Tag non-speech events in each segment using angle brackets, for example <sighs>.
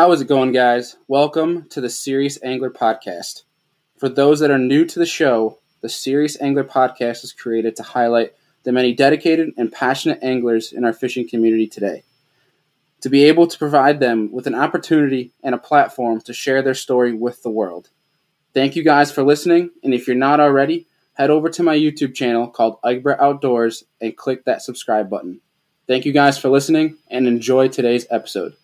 How is it going, guys? Welcome to the Serious Angler Podcast. For those that are new to the show, the Serious Angler Podcast is created to highlight the many dedicated and passionate anglers in our fishing community today. To be able to provide them with an opportunity and a platform to share their story with the world. Thank you guys for listening, and if you're not already, head over to my YouTube channel called Egbert Outdoors and click that subscribe button. Thank you guys for listening and enjoy today's episode.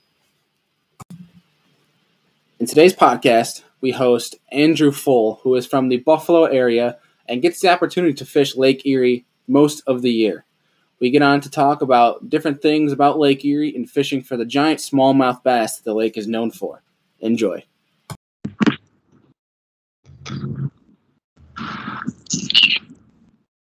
In today's podcast, we host Andrew Full, who is from the Buffalo area and gets the opportunity to fish Lake Erie most of the year. We get on to talk about different things about Lake Erie and fishing for the giant smallmouth bass that the lake is known for. Enjoy.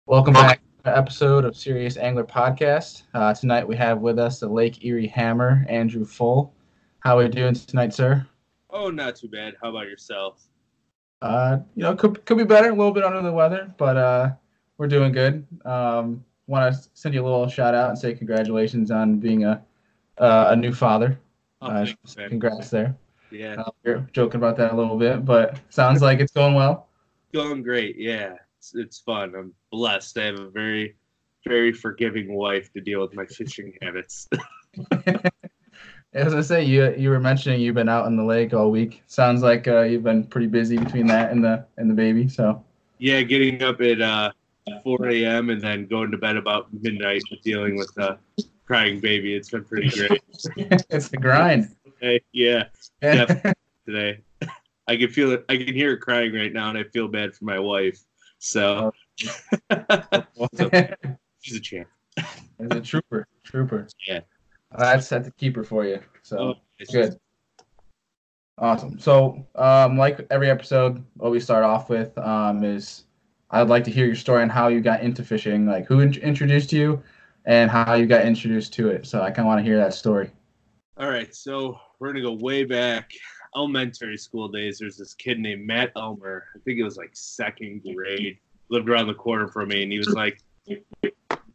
Welcome back to episode of Serious Angler Podcast. Uh, tonight we have with us the Lake Erie Hammer, Andrew Full. How are you doing tonight, sir? Oh, not too bad. How about yourself? Uh, you know, could could be better. A little bit under the weather, but uh, we're doing good. Um, Want to send you a little shout out and say congratulations on being a uh, a new father. Oh, Uh, congrats there. Yeah, Uh, we're joking about that a little bit, but sounds like it's going well. going great. Yeah, it's, it's fun. I'm blessed. I have a very, very forgiving wife to deal with my fishing habits. <laughs> I was gonna say you you were mentioning you've been out in the lake all week. Sounds like uh, you've been pretty busy between that and the and the baby. So yeah, getting up at uh, 4 a.m. and then going to bed about midnight, dealing with a crying baby. It's been pretty great. <laughs> it's the grind. Hey, yeah, <laughs> today. I can feel it. I can hear it crying right now, and I feel bad for my wife. So, so <laughs> she's a champ. It's a trooper, trooper. Yeah. That's that's a keeper for you. So Oh, it's good. Awesome. So, um, like every episode, what we start off with um, is I'd like to hear your story on how you got into fishing, like who in- introduced you, and how you got introduced to it. So I kind of want to hear that story. All right, so we're gonna go way back, elementary school days. There's this kid named Matt Elmer. I think it was like second grade. Lived around the corner from me, and he was like,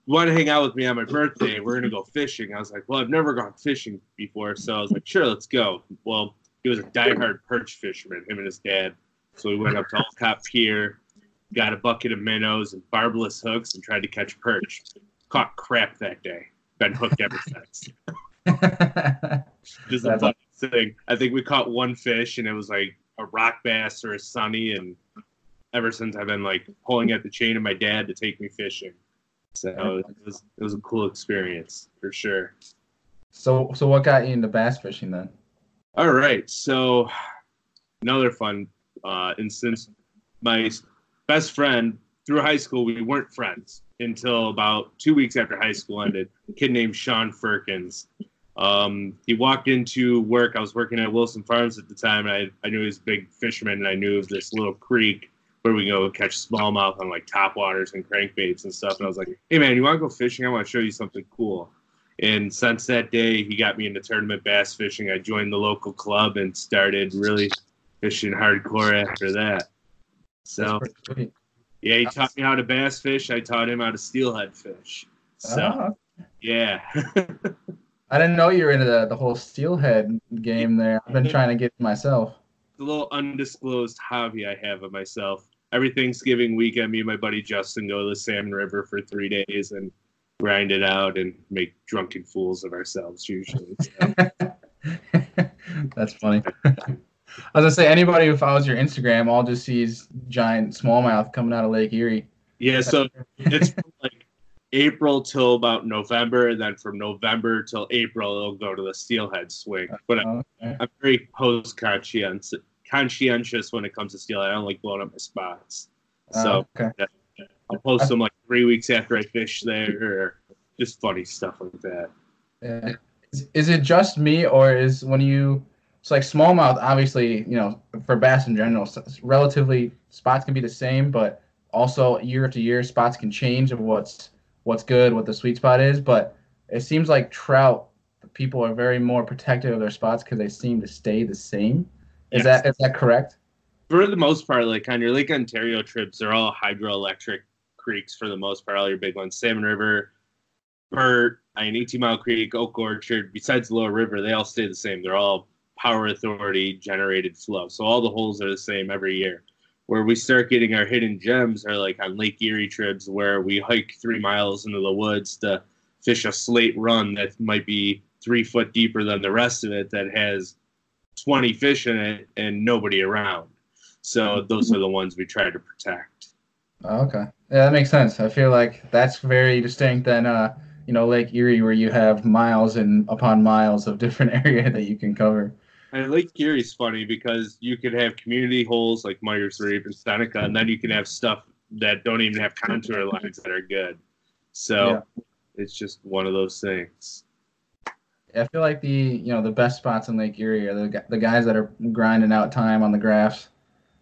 "You want to hang out with me on my birthday? We're gonna go fishing." I was like, "Well, I've never gone fishing before, so I was like, sure, let's go." Well, he was a diehard perch fisherman, him and his dad. So we went up to Olcott Pier, got a bucket of minnows and barbless hooks, and tried to catch perch. Caught crap that day. Been hooked ever since. Just a thing. I think we caught one fish and it was like a rock bass or a sunny, and ever since I've been like pulling at the chain of my dad to take me fishing. So it was it was a cool experience for sure. so, so what got you into bass fishing then? All right, so another fun uh, instance. My best friend through high school, we weren't friends until about two weeks after high school ended. A kid named Sean Firkins. Um, he walked into work. I was working at Wilson Farms at the time, and I, I knew he was a big fisherman, and I knew of this little creek where we go catch smallmouth on like top waters and crankbaits and stuff. And I was like, "Hey man, you want to go fishing? I want to show you something cool." And since that day, he got me into tournament bass fishing. I joined the local club and started really fishing hardcore after that. So That's pretty sweet. yeah, he taught me how to bass fish. I taught him how to steelhead fish. So Oh, yeah, <laughs> I didn't know you were into the, the whole steelhead game there. I've been trying to get myself. The little undisclosed hobby I have of myself. Every Thanksgiving weekend, me and my buddy Justin go to the Salmon River for three days and grind it out and make drunken fools of ourselves usually. So, <laughs> That's funny. As I was gonna say anybody who follows your Instagram all just sees giant smallmouth coming out of Lake Erie. yeah, so it's from like April till about November, and then from November till April, it'll go to the steelhead swing. But Oh, okay. I'm very post conscientious conscientious when it comes to steelhead. I don't like blowing up my spots. Oh, so Oh, okay. I'll post them like three weeks after I fish there, or just funny stuff like that. Yeah. Is, is it just me, or is when you it's like smallmouth? Obviously, you know, for bass in general, relatively spots can be the same, but also year to year spots can change of what's what's good, what the sweet spot is. But it seems like trout, people are very more protective of their spots because they seem to stay the same. Is Yes. that is that correct? For the most part, like on your Lake Ontario trips, they're all hydroelectric creeks for the most part. All your big ones, Salmon River, Burt, I mean, 18 Mile Creek, Oak Orchard. Besides the Lower River, they all stay the same. They're all Power Authority generated flow. So all the holes are the same every year. Where we start getting our hidden gems are like on Lake Erie trips where we hike three miles into the woods to fish a slate run that might be three foot deeper than the rest of it that has 20 fish in it and nobody around. So those are the ones we try to protect. Okay. Yeah, that makes sense. I feel like that's very distinct than uh, you know, Lake Erie where you have miles and upon miles of different <laughs> area that you can cover. And Lake Erie's funny because you could have community holes like Myers Reef and Seneca, and then you can have stuff that don't even have contour lines that are good. So yeah. it's just one of those things. I feel like the you know the best spots in Lake Erie are the the guys that are grinding out time on the graphs,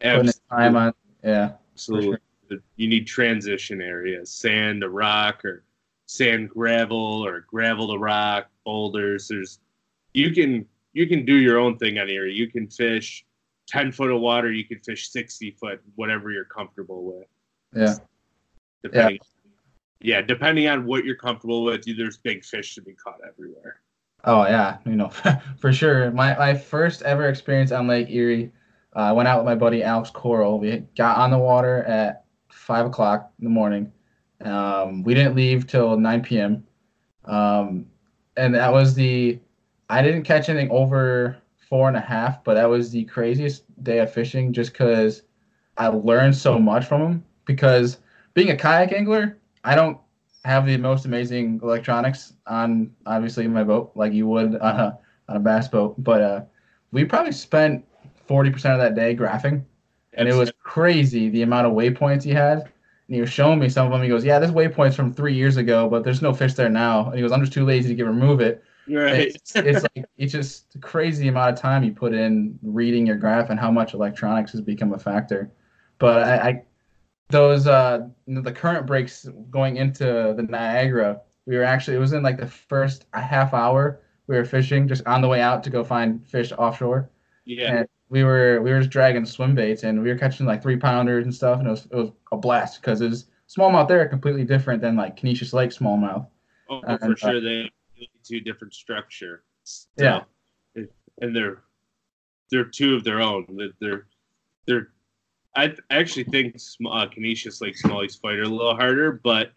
Absolutely. putting time on. Yeah, absolutely. Sure. You need transition areas, sand to rock, or sand gravel, or gravel to rock, boulders. There's you can you can do your own thing on Erie. You can fish ten foot of water. You can fish sixty foot, whatever you're comfortable with. Yeah. Depending. Yeah. yeah, depending on what you're comfortable with, there's big fish to be caught everywhere. Oh yeah, you know, <laughs> for sure. My my first ever experience on Lake Erie, uh, I went out with my buddy Alex Coral. We got on the water at five o'clock in the morning. Um, we didn't leave till nine p.m. Um, and that was the. I didn't catch anything over four and a half, but that was the craziest day of fishing just because I learned so much from him. Because being a kayak angler, I don't have the most amazing electronics on obviously my boat like you would on a on a bass boat, but uh, we probably spent forty percent of that day graphing, and it was crazy the amount of waypoints he had. And he was showing me some of them. He goes, "Yeah, this waypoint's from three years ago, but there's no fish there now." And he goes, "I'm just too lazy to get remove it." Right. It's, it's like it's just crazy amount of time you put in reading your graph and how much electronics has become a factor. But I, I those uh the current breaks going into the Niagara, we were actually it was in like the first half hour we were fishing just on the way out to go find fish offshore. Yeah. And we were we were just dragging swim baits and we were catching like three pounders and stuff and it was it was a blast because it was smallmouth there completely different than like Conesus Lake smallmouth. Oh, and, for sure uh, they two different structure. So, yeah. And they're they're two of their own. They're they're I actually think uh, Conesus Lake Smallies fight a little harder, but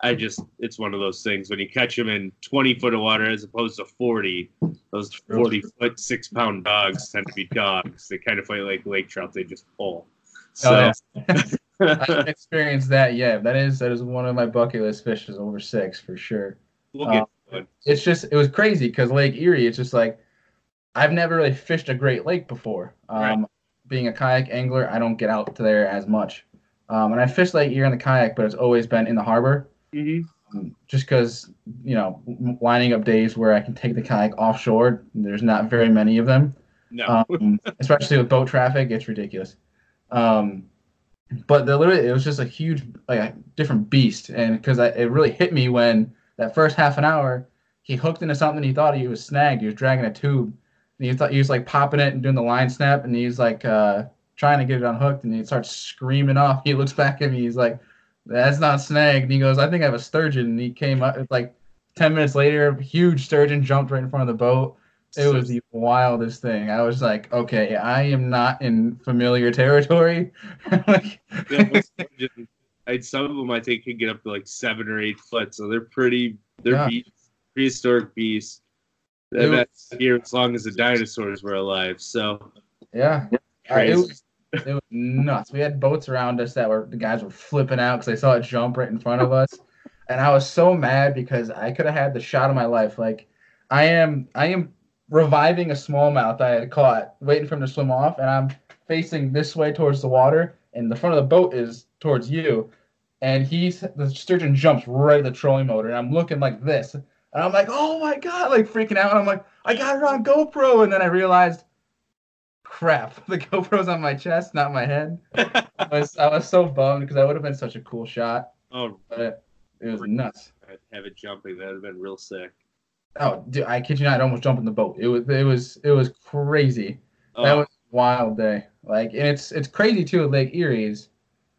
I just it's one of those things when you catch them in 20 foot of water as opposed to 40. Those 40 foot six pound dogs tend to be dogs. They kind of fight like lake trout. They just pull. So. Oh, yeah. <laughs> I haven't experienced that yet. That is that is one of my bucket list fishes over six for sure. We'll get um, it's just it was crazy because Lake Erie. It's just like I've never really fished a Great Lake before. Um, right being a kayak angler, I don't get out to there as much. Um, and I fish Lake Erie in the kayak, but it's always been in the harbor. Mm-hmm. Um, just because, you know, lining up days where I can take the kayak offshore, there's not very many of them. No. um, <laughs> especially with boat traffic, it's ridiculous. Um, but the literally, it was just a huge, like a different beast. And because it really hit me when that first half an hour, he hooked into something he thought he was snagged. He was dragging a tube he thought he was like popping it and doing the line snap, and he's like uh, trying to get it unhooked, and he starts screaming off. <laughs> He looks back at me, he's like, "That's not snag." And he goes, "I think I have a sturgeon." And he came up like ten minutes later, huge sturgeon jumped right in front of the boat. It was the wildest thing. I was like, okay, I am not in familiar territory. <laughs> like, some of them I think can get up to like seven or eight foot, so they're pretty. They're yeah. beasts, prehistoric beasts that here as long as the dinosaurs were alive. So yeah, uh, it was it was nuts. We had boats around us that were the guys were flipping out because they saw it jump right in front of us, and I was so mad because I could have had the shot of my life. Like I am I am reviving a smallmouth I had caught, waiting for him to swim off, and I'm facing this way towards the water, and the front of the boat is towards you. And he's the sturgeon jumps right at the trolling motor, and I'm looking like this. And I'm like, oh my God, like freaking out. And I'm like, I got it on GoPro. And then I realized, crap, <laughs> the GoPro's on my chest, not my head. <laughs> I was I was so bummed because that would have been such a cool shot. Oh, but it, it was nuts. I'd Have it jumping, that would have been real sick. Oh, dude, I kid you not, I'd almost jumped in the boat. It was it was it was crazy. Oh. That was a wild day. Like and it's it's crazy too with Lake Erie's.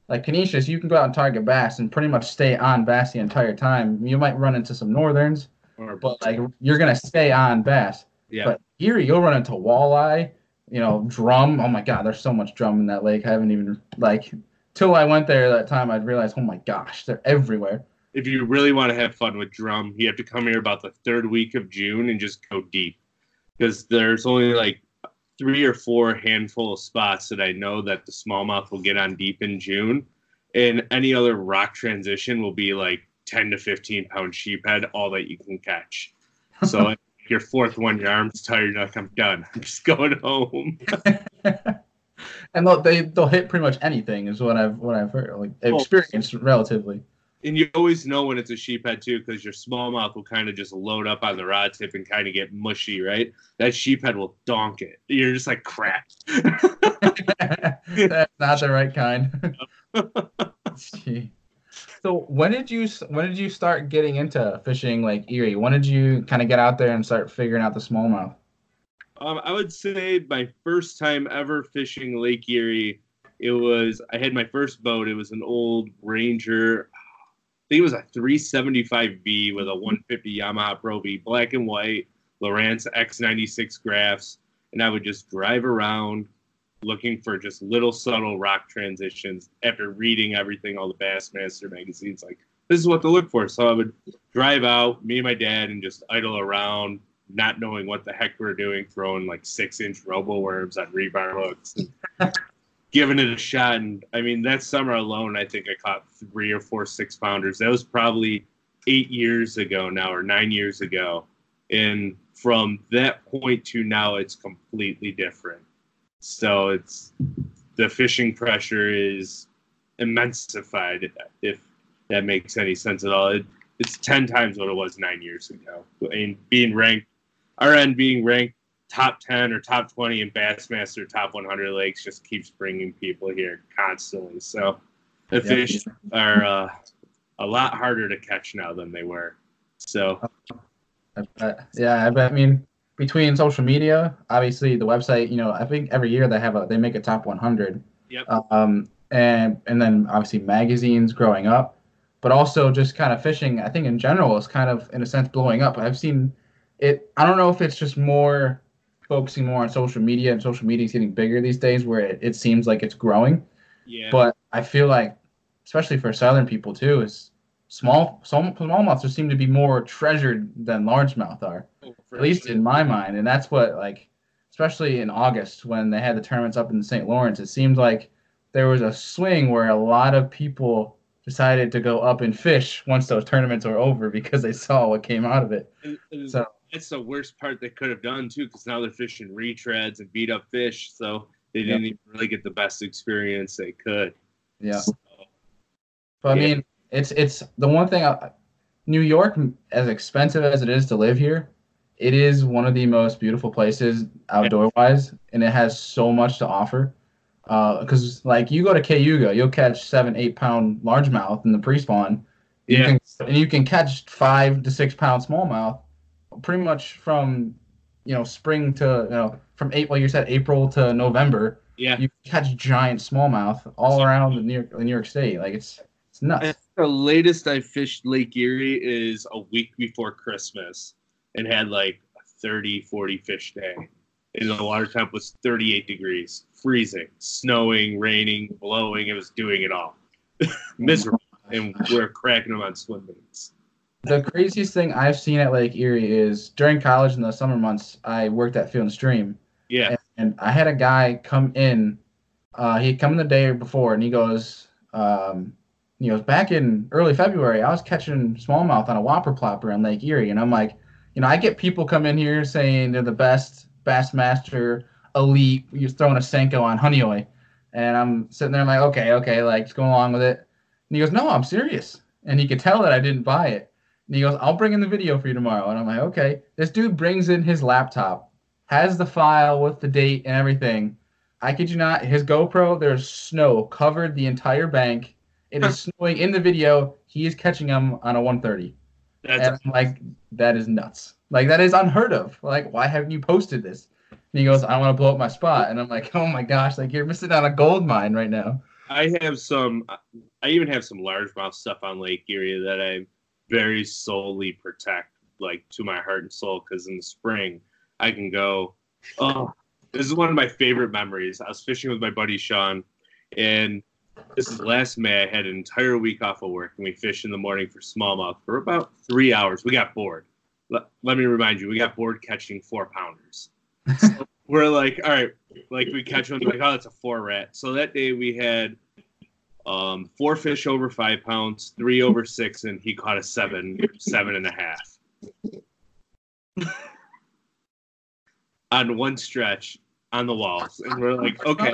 Like Conesus, you can go out and target bass and pretty much stay on bass the entire time. You might run into some northerns, but like you're gonna stay on bass. Yeah. But here you'll run into walleye, you know, drum. Oh my God, there's so much drum in that lake. I haven't even like till I went there that time. I'd realized, oh my gosh, they're everywhere. if you really want to have fun with drum, you have to come here about the third week of June and just go deep. Because there's only like three or four handful of spots that I know that the smallmouth will get on deep in June. And any other rock transition will be like 10 to 15 pound sheephead, all that you can catch. <laughs> So if your fourth one, your arm's tired, like, I'm done. <laughs> I'm just going home. <laughs> and they'll, they they'll hit pretty much anything is what I've what I've heard like Oh. experienced relatively. And you always know when it's a sheephead too, because your smallmouth will kind of just load up on the rod tip and kind of get mushy, right? That sheephead will donk it. You're just like crap. That's not the right kind. Gee. So when did you when did you start getting into fishing like Erie? When did you kind of get out there and start figuring out the smallmouth? Um, I would say my first time ever fishing Lake Erie, it was I had my first boat. It was an old Ranger. I think it was a 375V with a 150 Yamaha Pro V, black and white, Lowrance X96 graphs, and I would just drive around looking for just little subtle rock transitions after reading everything, all the Bassmaster magazines. Like this is what to look for. So I would drive out, me and my dad, and just idle around, not knowing what the heck we are doing, throwing like six inch robo worms on Rebarb hooks, and <laughs> giving it a shot. And I mean, that summer alone, I think I caught three or four six pounders. That was probably eight years ago now, or nine years ago. And from that point to now, it's completely different. So it's the fishing pressure is immensified, if that makes any sense at all. It, it's 10 times what it was nine years ago. And being ranked, our end being ranked top 10 or top 20 in Bassmaster top 100 lakes just keeps bringing people here constantly. So the Yeah. fish are uh, a lot harder to catch now than they were. So I bet- yeah, I bet. I mean, between social media, obviously the website. You know, I think every year they have a they make a top 100. Yep. Um, and and then obviously magazines growing up, but also just kind of fishing. I think in general is kind of in a sense blowing up. I've seen it. I don't know if it's just more focusing more on social media and social media is getting bigger these days, where it, it seems like it's growing. yeah, But I feel like, especially for southern people too, is small small smallmouths seem to be more treasured than largemouth are at least sure. in my mind. And that's what like, especially in August when they had the tournaments up in St. Lawrence, it seemed like there was a swing where a lot of people decided to go up and fish once those tournaments were over because they saw what came out of it. So that's the worst part they could have done too, because now they're fishing retreads and beat up fish, so they didn't even really get the best experience they could. yeah, So, but I mean, it's it's the one thing. I, New York, as expensive as it is to live here, it is one of the most beautiful places outdoor wise, and it has so much to offer. Uh, because like you go to Cayuga, you'll catch seven, eight pound largemouth in the pre-spawn. You Yeah. can, and you can catch five to six pound smallmouth, pretty much from you know spring to you know from April. Well, you said April to November. yeah, You catch giant smallmouth all around the New York, the New York State. Like it's it's nuts. The latest I fished Lake Erie is a week before Christmas and had like a 30, 40 fish day. And the water temp was 38 degrees, freezing, snowing, raining, blowing. It was doing it all. <laughs> Miserable. And we're cracking them on swim baits. The craziest thing I've seen at Lake Erie is during college in the summer months, I worked at Field and Stream, Yeah. and I had a guy come in. Uh, he'd come in the day before, and he goes, um, he goes back in early February. I was catching smallmouth on a whopper plopper on Lake Erie, and I'm like, you know, I get people come in here saying they're the best Bassmaster elite. You're throwing a Senko on Honeoye, and I'm sitting there, I'm like, okay, okay, like just going along with it. And he goes, no, I'm serious, and he could tell that I didn't buy it. And he goes, I'll bring in the video for you tomorrow. And I'm like, okay. This dude brings in his laptop, has the file with the date and everything. I kid you not, his GoPro, there's snow covered the entire bank. It is <laughs> snowing in the video. He is catching them on a 130. That's and I'm like, that is nuts. Like, that is unheard of. Like, why haven't you posted this? And he goes, I want to blow up my spot. And I'm like, oh my gosh, like, you're missing out a gold mine right now. I have some. I even have some largemouth stuff on Lake Erie that I very solely protect, like to my heart and soul. Because in the spring, I can go. Oh, this is one of my favorite memories. I was fishing with my buddy Sean, and this is last May. I had an entire week off of work, and we fished in the morning for smallmouth for about three hours. We got bored. Let, let me remind you, we got bored catching four pounders. So <laughs> we're like, all right, like we catch one, like, oh, that's a four rat. So that day we had um, four fish over five pounds, three over six, and he caught a seven, seven and a half. <laughs> on one stretch on the walls. And we're like, okay,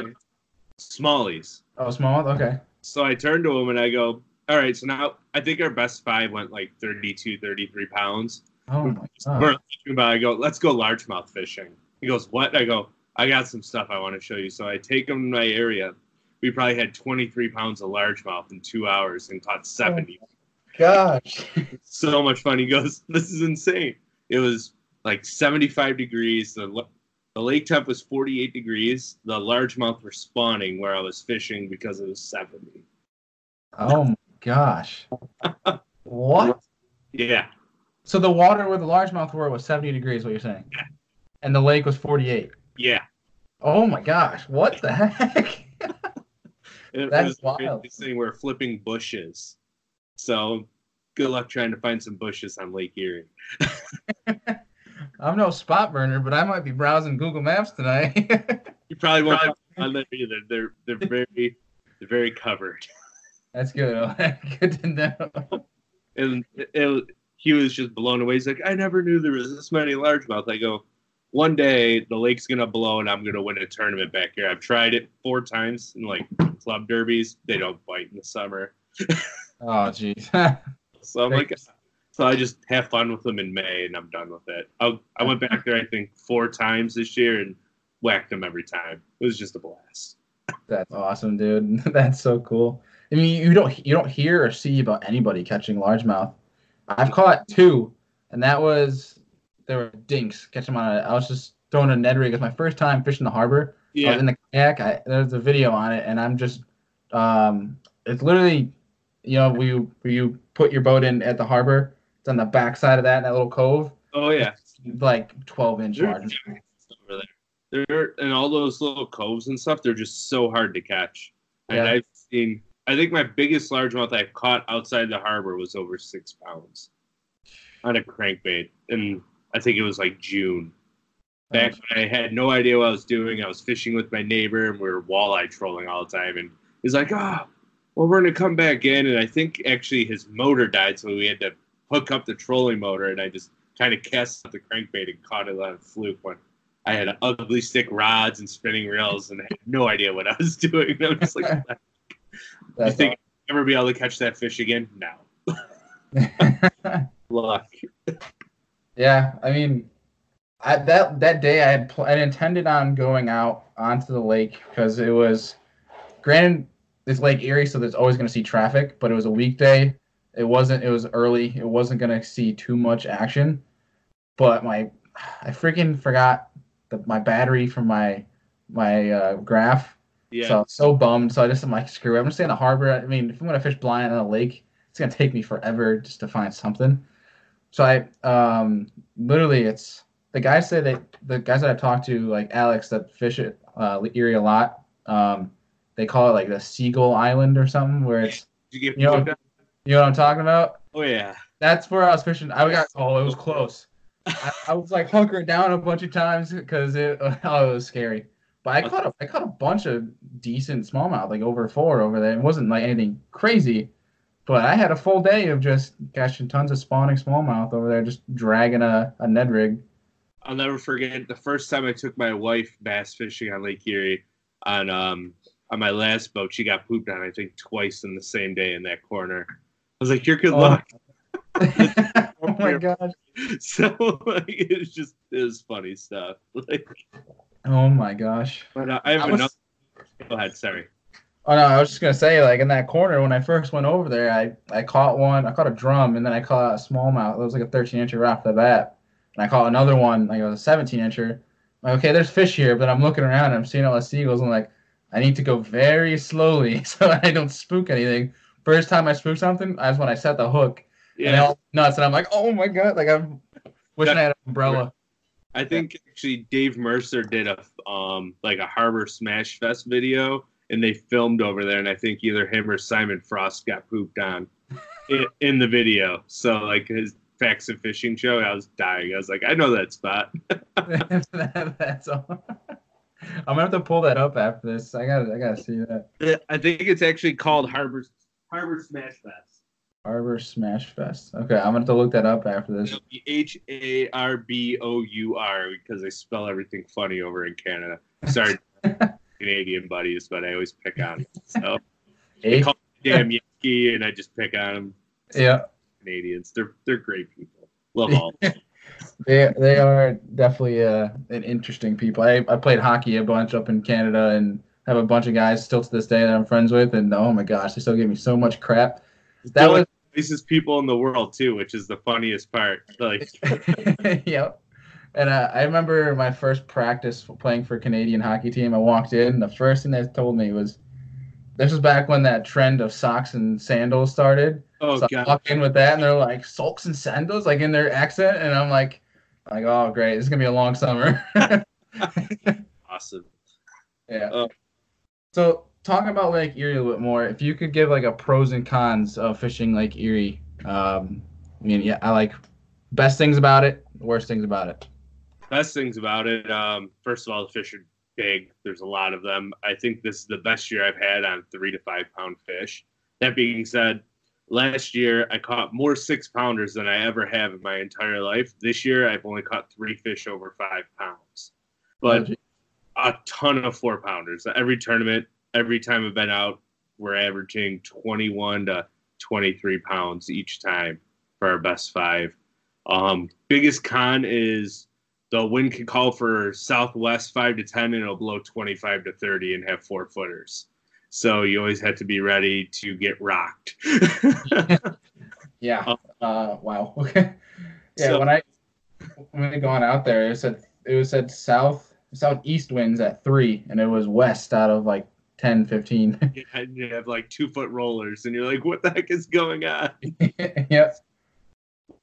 smallies. Oh, small. Okay. So I turned to him and I go, all right, so now I think our best five went like 32, 33 pounds. Oh my god. We're thinking about, I go, let's go largemouth fishing. He goes, what? I go, I got some stuff I want to show you. So I take him to my area. We probably had 23 pounds of largemouth in two hours and caught 70. Gosh. so much fun. He goes, this is insane. It was like 75 degrees. The, the lake temp was 48 degrees. The largemouth were spawning where I was fishing because it was 70. Oh my gosh. What? Yeah. So the water where the largemouth were was 70 degrees, what you're saying? Yeah. And the lake was 48. Yeah. Oh my gosh. What the heck? <laughs> That's was wild. this thing where flipping bushes. So good luck trying to find some bushes on Lake Erie. <laughs> I'm no spot burner, but I might be browsing Google Maps tonight. <laughs> You probably won't find on there either. They're they're very they're very covered. That's good. <laughs> good to know. And it, it, he was just blown away. He's like, I never knew there was this many largemouth. I go, one day the lake's gonna blow and I'm gonna win a tournament back here. I've tried it four times in like club derbies. They don't bite in the summer. Oh jeez. <laughs> So I'm like, so I just have fun with them in May and I'm done with it. I, I went back there I think four times this year and whacked them every time. It was just a blast. That's awesome, dude. <laughs> That's so cool. I mean, you don't you don't hear or see about anybody catching largemouth. I've caught two, and that was they were dinks. Catch them on a. I was just throwing a Ned rig. It was my first time fishing the harbor. I Yeah, was in the kayak. I, there's a video on it, and I'm just, um, it's literally, you know, we where you put your boat in at the harbor. It's on the back side of that, in that little cove, oh yeah. like 12 inch large. over there. They're and all those little coves and stuff. They're just so hard to catch. And Yeah. I've seen. I think my biggest largemouth I've caught outside the harbor was over six pounds on a crankbait, and I think it was like June. Back when I had no idea what I was doing, I was fishing with my neighbor, and we were walleye trolling all the time. And he's like, "Ah, well, we're gonna come back in." And I think actually his motor died, so we had to hook up the trolling motor, and I just kind of cast out the crankbait and caught it on a fluke when I had ugly stick rods and spinning reels, and I had no idea what I was <laughs> doing. I'm just like, <laughs> "You think I'll ever be able to catch that fish again? No, <laughs> luck. Yeah, I mean, I, that that day I had pl- I intended on going out onto the lake because it was, granted, it's Lake Erie, so there's always going to see traffic, but it was a weekday. It wasn't. It was early. It wasn't going to see too much action, but my, I freaking forgot the, my battery from my my uh, graph. Yeah, So I was so bummed. So I just am like, screw it. I'm gonna stay in the harbor. I mean, if I'm gonna fish blind on a lake, it's gonna take me forever just to find something. So I um literally it's the guys say that the guys that I talked to, like Alex that fish at uh, Erie a lot, um, they call it like the Seagull Island or something where it's you you know-? You know what I'm talking about? Oh yeah. That's where I was fishing. I got oh it was close. I, I was like hunkering down a bunch of times because it <laughs> oh it was scary. But I caught a I caught a bunch of decent smallmouth, like over four over there. It wasn't like anything crazy, but I had a full day of just catching tons of spawning smallmouth over there, just dragging a, a Ned rig. I'll never forget the first time I took my wife bass fishing on Lake Erie on um on my last boat. She got pooped on, I think, twice in the same day in that corner. I was like, "You're good Oh. luck." <laughs> oh my gosh. <laughs> So like, it was just it was funny stuff. <laughs> Like, Oh my gosh. but uh, I have I was- another. Go ahead. Sorry. Oh no, I was just gonna say, like in that corner when I first went over there, I, I caught one, I caught a drum, and then I caught a smallmouth. It was like a 13 incher right off the bat, and I caught another one, like it was a 17 incher. Like, okay, there's fish here, but I'm looking around, and I'm seeing all the seagulls, and I'm like, I need to go very slowly so I don't spook anything. First time I spooked something, that's when I set the hook, and Yeah. all nuts, and I'm like, oh my god, like I'm wishing I had an umbrella. I think actually Dave Mercer did a um like a Harbor Smash Fest video, and they filmed over there, and I think either him or Simon Frost got pooped on <laughs> in, in the video. So like his facts of fishing show, I was dying. I was like, I know that spot. <laughs> <laughs> That's all. I'm gonna have to pull that up after this. I gotta, I gotta see that. I think it's actually called Harbor Harbor Smash Fest. Harbor Smash Fest. Okay, I'm gonna have to look that up after this. H A R B O U R because they spell everything funny over in Canada. Sorry, <laughs> Canadian buddies, but I always pick on them. So <laughs> they Hey, call me damn Yankee, and I just pick on them. yeah, Canadians, they're they're great people. Love all. <laughs> they they are definitely uh, an interesting people. I, I played hockey a bunch up in Canada and have a bunch of guys still to this day that I'm friends with, and oh my gosh, they still give me so much crap. That was nicest people in the world too, which is the funniest part. Like <laughs> yep. And uh, I remember my first practice playing for a Canadian hockey team. I walked in, the first thing they told me was, "This was back when that trend of socks and sandals started." oh so I god, walked in with that, and they're like, "Socks and sandals," like in their accent, and I'm like, "Like, oh great, this is gonna be a long summer." <laughs> awesome. yeah. Oh. So talking about Lake Erie a little bit more, if you could give like a pros and cons of fishing Lake Erie, um, I mean, yeah, I like best things about it, worst things about it. Best things about it, um, first of all, the fish are big. There's a lot of them. I think this is the best year I've had on three to five pound fish. That being said, last year I caught more six pounders than I ever have in my entire life. This year I've only caught three fish over five pounds, but a ton of four pounders. Every tournament, every time I've been out, we're averaging 21 to 23 pounds each time for our best five. Um, biggest con is the wind can call for southwest 5 to 10 and it'll blow 25 to 30 and have four footers. So you always have to be ready to get rocked. <laughs> Yeah. Oh. Uh, wow. <laughs> Okay. Yeah. So- when I when I gone out there, it said it was said south southeast winds at three, and it was west out of like 10, 15. <laughs> and you have like two foot rollers and you're like, what the heck is going on? <laughs> yep.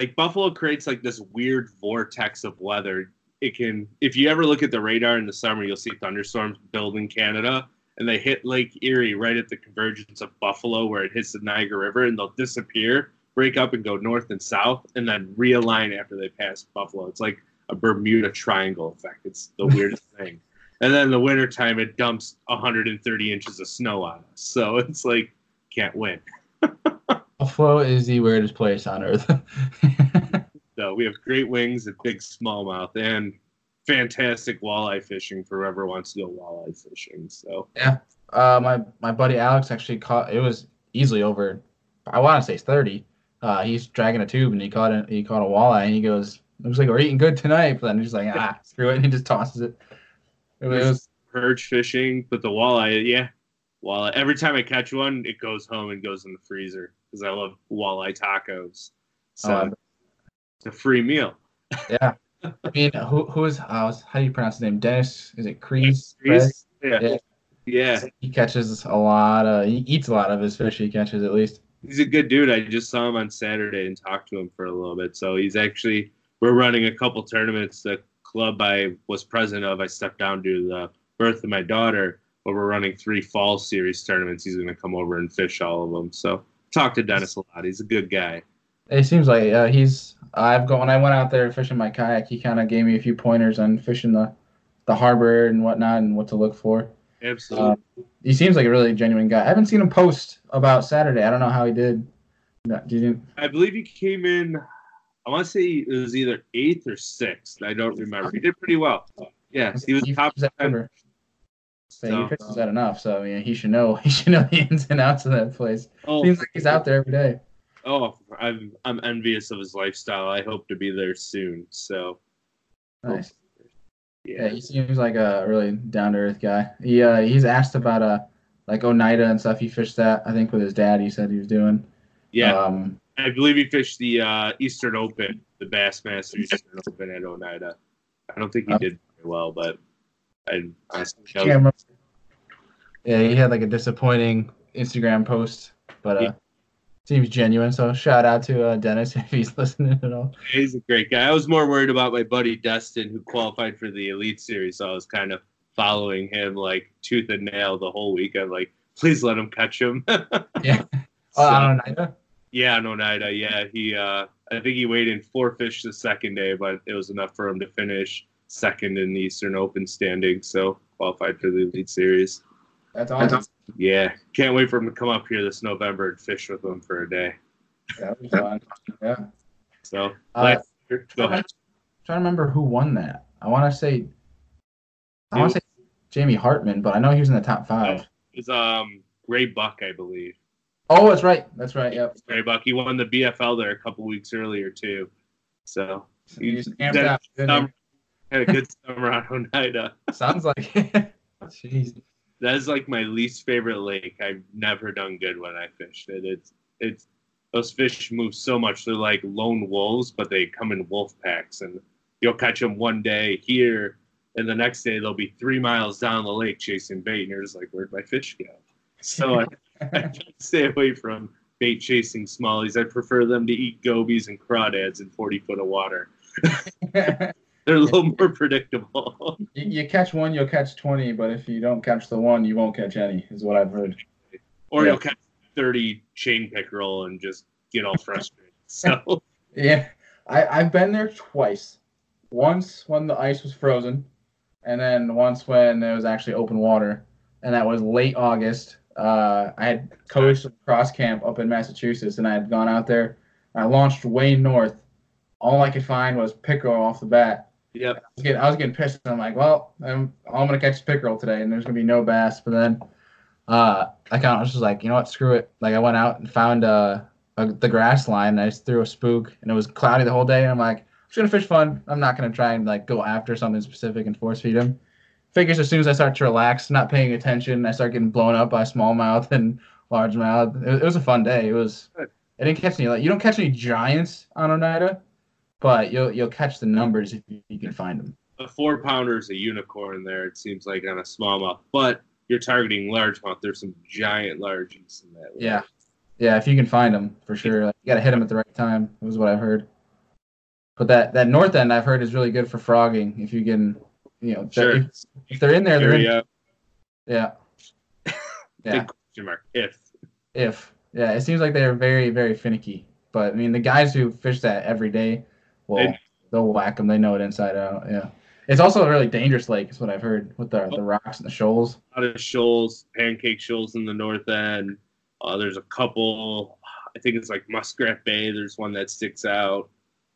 like Buffalo creates like this weird vortex of weather. It can, if you ever look at the radar in the summer, you'll see thunderstorms build in Canada, and they hit Lake Erie right at the convergence of Buffalo, where it hits the Niagara River, and they'll disappear, break up, and go north and south, and then realign after they pass Buffalo. It's like a Bermuda Triangle effect. It's the weirdest <laughs> thing. And then the wintertime, it dumps 130 inches of snow on us. So it's like, can't win. <laughs> Buffalo is the weirdest place on earth. <laughs> So we have great wings a big smallmouth and fantastic walleye fishing for whoever wants to go walleye fishing. So yeah, uh, my my buddy Alex actually caught. It was easily over. I want to say it's thirty. Uh, he's dragging a tube and he caught it. He caught a walleye and he goes, "Looks like we're eating good tonight." But then he's like, "Ah, <laughs> screw it," and he just tosses it. It was perch fishing, but the walleye, yeah, walleye. Every time I catch one, it goes home and goes in the freezer because I love walleye tacos. So Oh, it's a free meal. <laughs> yeah. I mean, who who is uh, how do you pronounce his name? Dennis? Is it Crease? Freeze? Yeah. Yeah. yeah. He catches a lot of. He eats a lot of his fish. He catches at least. He's a good dude. I just saw him on Saturday and talked to him for a little bit. So he's actually we're running a couple tournaments. The club I was president of, I stepped down due to the birth of my daughter, but we're running three fall series tournaments. He's going to come over and fish all of them. So talk to Dennis a lot. He's a good guy. It seems like uh, he's. I've gone when I went out there fishing my kayak. He kind of gave me a few pointers on fishing the, the harbor and whatnot and what to look for. Absolutely. Uh, he seems like a really genuine guy. I haven't seen him post about Saturday. I don't know how he did. No, Did? I believe he came in. I want to say it was either eighth or sixth. I don't remember. He did pretty well. Yeah, he was top fishes that ten. river. So So, he fishes that enough. So yeah, he should know. <laughs> He should know the ins and outs of that place. Oh, Seems like he's out there every day. oh, I'm I'm envious of his lifestyle. I hope to be there soon. So Nice. Yeah, yeah, he seems like a really down to earth guy. He uh, he's asked about uh like Oneida and stuff. He fished that I think with his dad. He said he was doing. yeah. Um, I believe he fished the uh, Eastern Open, the Bassmaster Eastern Open at Oneida. I don't think he Oh. did very well, but I honestly can't remember. Yeah, he had like a disappointing Instagram post, but uh, Yeah. seems genuine. So shout out to uh, Dennis <laughs> if he's listening at all. He's a great guy. I was more worried about my buddy Dustin, who qualified for the Elite Series. So I was kind of following him like tooth and nail the whole week. I'm like, please let him catch him. <laughs> Yeah. So- Oh, I don't know. Yeah, no Nida. Yeah, he. uh I think he weighed in four fish the second day, but it was enough for him to finish second in the Eastern Open standing, so qualified for the Elite Series. That's awesome. Yeah, can't wait for him to come up here this November and fish with him for a day. That was fun. Yeah. <laughs> So Uh, last year, go ahead. trying to remember who won that. I want to say, I want to say Jamie Hartman, but I know he was in the top five. It was um Ray Buck, I believe. Oh, that's right. That's right. Yep. Ray Buck. He won the BFL there a couple weeks earlier too. So He was He's- amped out, didn't he? um, had a good <laughs> summer on Oneida. Sounds like. <laughs> Jeez. That is like my least favorite lake. I've never done good when I fished it. It's it's those fish move so much. They're like lone wolves, but they come in wolf packs, and you'll catch them one day here, and the next day they'll be three miles down the lake chasing bait, and you're just like, where'd my fish go? So I, <laughs> I <laughs> try to stay away from bait chasing smallies. I prefer them to eat gobies and crawdads in 40 foot of water. <laughs> They're a little more predictable. <laughs> you, you catch one, you'll catch twenty, but if you don't catch the one, you won't catch any. Is what I've heard. or Yeah. you'll catch 30 chain pickerel and just get all frustrated. So Yeah, I I've been there twice. Once when the ice was frozen, and then once when it was actually open water, and that was late August. Uh, I had coached a cross camp up in Massachusetts, and I had gone out there. I launched way north. All I could find was pickerel off the bat. yep, I was getting, I was getting pissed. And I'm like, well, I'm, I'm gonna catch pickerel today, and there's gonna be no bass. But then, uh, I kind of was just like, you know what, screw it. Like I went out and found uh, a, the grass line, and I just threw a spook, and it was cloudy the whole day. And I'm like, I'm just gonna fish fun. I'm not gonna try and like go after something specific and force feed him. Figures as soon as I start to relax, not paying attention, I start getting blown up by smallmouth <laughs> and largemouth. It, it was a fun day. It was. Good. I didn't catch any like you don't catch any giants on Oneida, but you'll you'll catch the numbers if you, you can find them. a four pounder is a unicorn there. It seems like on a smallmouth, but you're targeting largemouth. There's some giant largies in that. lake. Yeah. Yeah, if you can find them for sure. Like, you got to hit them at the right time. It Was what I've heard. But that that north end I've heard is really good for frogging. If you can, you know, Sure. if, if they're in there, they're in. Yeah. <laughs> Yeah. Big question mark. If If yeah, it seems like they're very very finicky. But I mean, the guys who fish that every day, well, They- they'll whack them. They know it inside out. Yeah. It's also a really dangerous lake, is what I've heard with the the rocks and the shoals. a lot of shoals, pancake shoals in the north end. Uh, there's a couple. I think it's like Muskrat Bay. There's one that sticks out.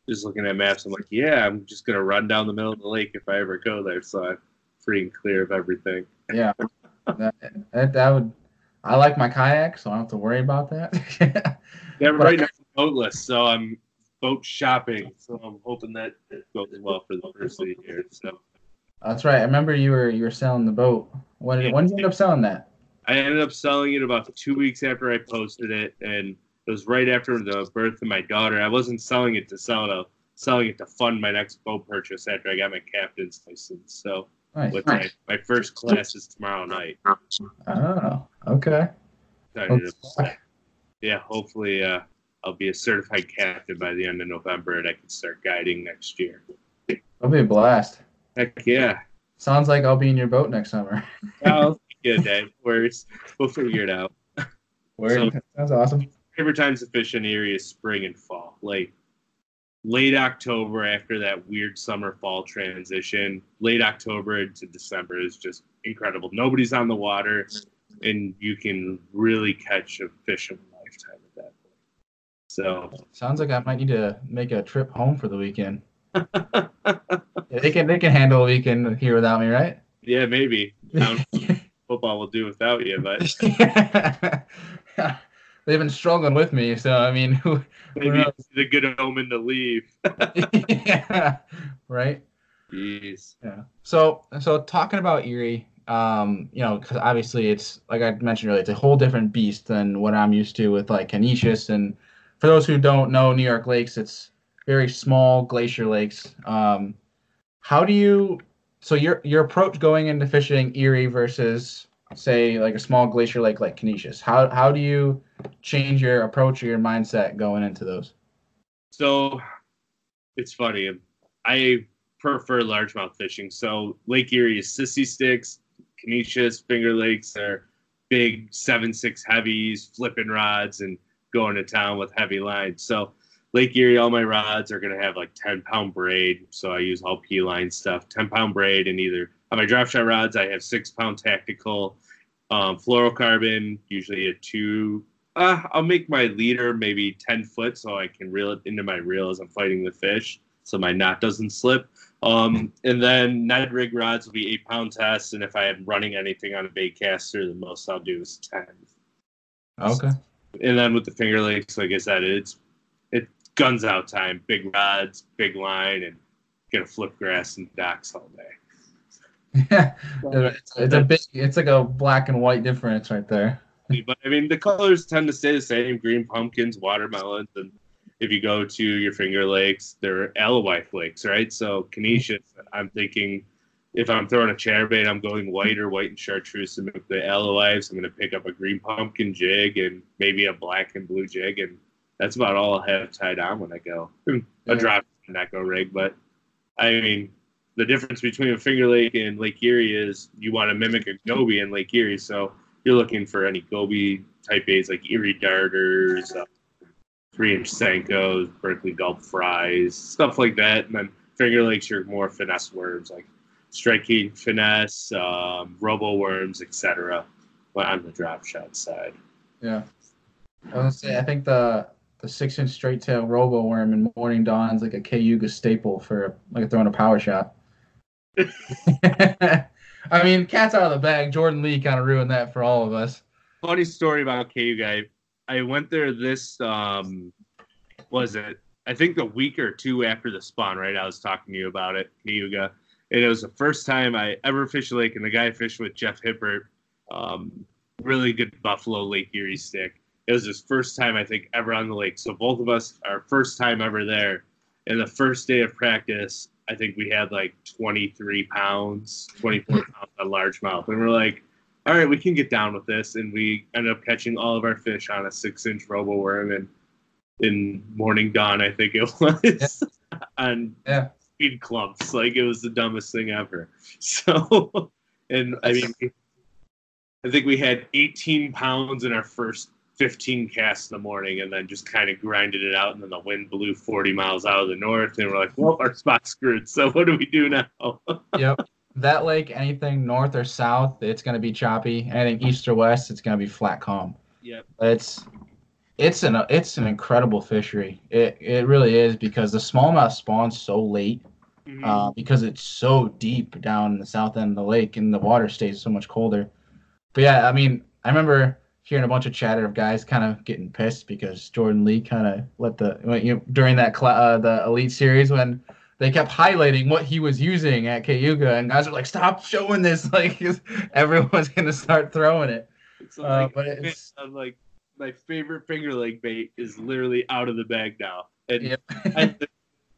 Just looking at maps, I'm like, yeah, I'm just gonna run down the middle of the lake if I ever go there. So I'm free and clear of everything. Yeah. that, that that would. I like my kayak, so I don't have to worry about that. <laughs> Yeah, right now I'm boatless, so I'm boat shopping. So I'm hoping that it goes well for the first of the year. So That's right. I remember you were you were selling the boat. When Yeah. when did you end up selling that? I ended up selling it about two weeks after I posted it, and it was right after the birth of my daughter. I wasn't selling it to sell it, selling it to fund my next boat purchase after I got my captain's license. So Nice. with my, my first class is tomorrow night. Oh, okay. To- yeah, hopefully uh, I'll be a certified captain by the end of November, and I can start guiding next year. That'll be a blast. Heck yeah! Sounds like I'll be in your boat next summer. Well, <laughs> good day. Where's we'll figure it out. Word. Sounds awesome. Favorite times to fish in Erie is spring and fall. Like late October after that weird summer fall transition, late October into December is just incredible. Nobody's on the water, and you can really catch a fish of a lifetime at that point. So Sounds like I might need to make a trip home for the weekend. Yeah, <laughs> they can they can handle a weekend here without me, right? yeah, maybe <laughs> football will do without you, but <laughs> They've been struggling with me, so I mean, <laughs> who, maybe it's a good omen to leave. <laughs> <laughs> yeah, right? Jeez. Yeah. So so talking about Erie, um, you know, because obviously it's like I mentioned earlier, it's a whole different beast than what I'm used to with like Conesus. And for those who don't know New York lakes, it's very small glacier lakes. Um, how do you? So your your approach going into fishing Erie versus say like a small glacier lake like Conesus? How how do you change your approach or your mindset going into those? So it's funny. I prefer largemouth fishing. So Lake Erie is sissy sticks, Conesus, Finger Lakes are big seven six heavies, flipping rods, and going to town with heavy lines. So Lake Erie, all my rods are gonna have like 10 pound braid. So I use all P line stuff, 10 pound braid, and either on my drop shot rods I have six pound tactical, um, fluorocarbon, usually a two. Uh, I'll make my leader maybe 10 foot so I can reel it into my reel as I'm fighting the fish, so my knot doesn't slip. Um, and then Ned rig rods will be eight pound tests, and if I am running anything on a bait caster, the most I'll do is 10. Okay. And then with the Finger Lakes, like I said, it's it guns out time, big rods, big line, and get a flip grass and docks all day. It's, it's a big. It's like a black and white difference right there. But I mean, the colors tend to stay the same: green pumpkins, watermelons, and if you go to your Finger Lakes, they're alewife lakes, right? So Conesus, I'm thinking if I'm throwing a chair bait, I'm going white or white and chartreuse to make the alewives. I'm going to pick up a green pumpkin jig and maybe a black and blue jig, and that's about all I'll have tied on when I go. <clears throat> Yeah. A drop echo rig, but I mean, the difference between a Finger Lake and Lake Erie is you want to mimic a goby in Lake Erie, so you're looking for any goby type baits like Erie darters, uh, three inch Senkos, Berkley Gulp fries, stuff like that. And then Finger Lakes, you're more finesse worms like Strike King finesse, um, robo worms, etc. On the drop shot side. Yeah. I was say I think the the six inch straight tail robo worm in morning dawn's like a Cayuga staple for like throwing a power shot. <laughs> I mean, cat's out of the bag. Jordan Lee kind of ruined that for all of us. Funny story about Cayuga. I went there this um was it I think the week or two after the spawn, right? I was talking to you about it, Cayuga. And it was the first time I ever fished a lake and the guy I fished with Jeff Hippert, um, really good Buffalo Lake Erie stick. It was his first time I think ever on the lake. So both of us our first time ever there. And the first day of practice, I think we had like 23 pounds, 24 <laughs> pounds on largemouth. And we're like, all right, we can get down with this. And we ended up catching all of our fish on a six inch robo worm and in morning dawn, I think it <laughs> was. on Yeah. speed clumps. Like it was the dumbest thing ever. <laughs> So and I mean I think we had 18 pounds in our first 15 casts in the morning and then just kind of grinded it out and then the wind blew 40 miles out of the north and we're like well our spot's screwed so what do we do now <laughs> Yep. That lake, anything north or south, it's gonna be choppy. Anything east or west, it's gonna be flat calm. yep It's it's an it's an incredible fishery. It it really is because the smallmouth spawns so late. Mhm. uh, because it's so deep down in the south end of the lake and the water stays so much colder. But yeah, I mean, I remember hearing a bunch of chatter of guys kind of getting pissed because Jordan Lee kind of let the you know, during that cl- uh, the elite series when they kept highlighting what he was using at Cayuga and guys were like, "Stop showing this!" <laughs> Like everyone's gonna start throwing it. So, Uh, like, but it's I'm like my favorite finger leg bait is literally out of the bag now and Yep. <laughs> I, live,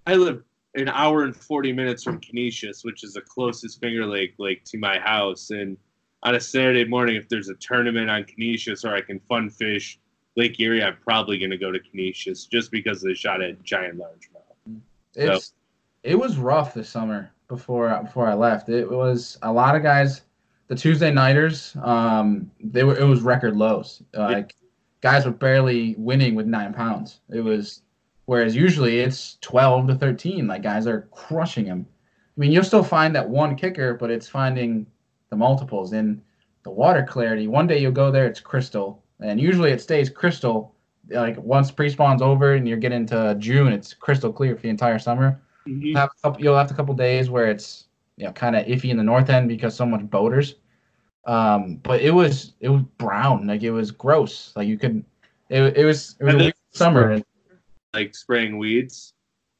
I live an hour and 40 minutes from Conesus, which is the closest Finger Lake lake to my house. And on a Saturday morning, if there's a tournament on Conesus or I can fun fish Lake Erie, I'm probably going to go to Conesus just because they shot at giant largemouth. it's it was rough this summer before before I left. It was a lot of guys. The Tuesday nighters, um, they were it was record lows. Like guys were barely winning with nine pounds. It was whereas usually it's twelve to thirteen. Like guys are crushing them. I mean, you'll still find that one kicker, but it's finding the multiples in the water clarity. One day you'll go there, it's crystal, and usually it stays crystal. Like once pre-spawn's over and you're getting to June, it's crystal clear for the entire summer have a couple, you'll have a couple days where it's you know kind of iffy in the north end because so much boaters. Um, but it was it was brown, like it was gross. Like you couldn't. It, it was it was summer. Like spraying weeds.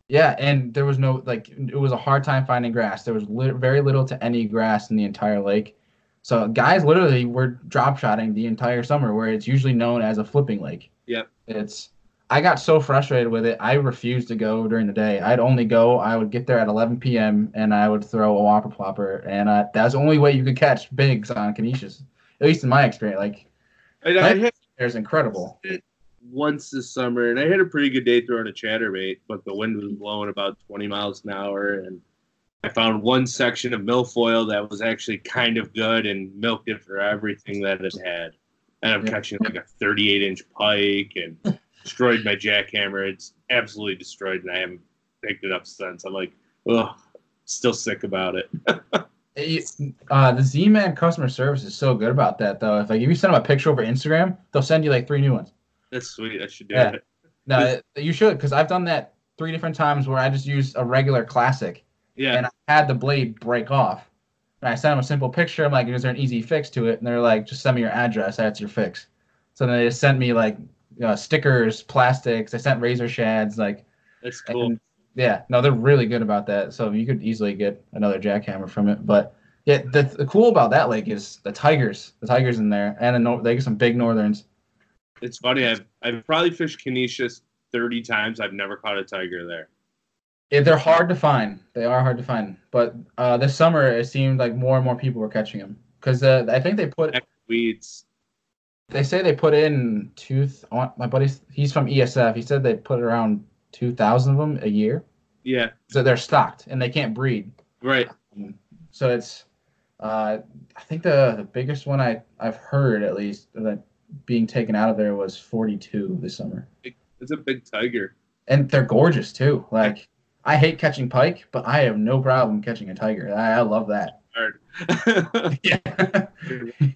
Yeah, and there was no like it was a hard time finding grass. There was lit very little to any grass in the entire lake. So guys literally were drop shotting the entire summer, where it's usually known as a flipping lake. Yep. It's I got so frustrated with it. I refused to go during the day. I'd only go. I would get there at 11 p.m. and I would throw a whopper plopper, and uh, that's the only way you could catch bigs on Conesus. at least in my experience. Like, I there's incredible. Once this summer, and I had a pretty good day throwing a chatterbait, but the wind was blowing about 20 miles an hour, and I found one section of milfoil that was actually kind of good and milked it for everything that it had. And I'm Yeah. catching like a 38 inch pike and <laughs> destroyed my jackhammer. It's absolutely destroyed, and I haven't picked it up since. I'm like, ugh, still sick about it. <laughs> It- uh, the Z-Man customer service is so good about that, though. If like if you send them a picture over Instagram, they'll send you like three new ones. That's sweet. I should do Yeah. it. No, you should, because I've done that three different times where I just used a regular classic Yeah. and I had the blade break off. And I sent them a simple picture. I'm like, is there an easy fix to it? And they're like, just send me your address. That's your fix. So then they just sent me like uh, stickers, plastics. They sent razor shads. Like, That's cool. and, yeah, no, they're really good about that. So you could easily get another jackhammer from it. But yeah, the, the cool about that lake is the tigers. The tigers in there, and the, nor- they get some big northerns. It's funny. I've I've probably fished Conesus 30 times. I've never caught a tiger there. Yeah, they're hard to find. They are hard to find. But uh, this summer, it seemed like more and more people were catching them because uh, I think they put Weeds. they say they put in tooth. Th- my buddy, he's from ESF. He said they put around two thousand of them a year. Yeah. So they're stocked and they can't breed. Right. So it's, uh, I think the, the biggest one I I've heard at least that being taken out of there was forty two this summer, It's a big tiger. and they're gorgeous too. Like I hate catching pike, but I have no problem catching a tiger. I, I love that. <laughs> Hard. <laughs> Yeah.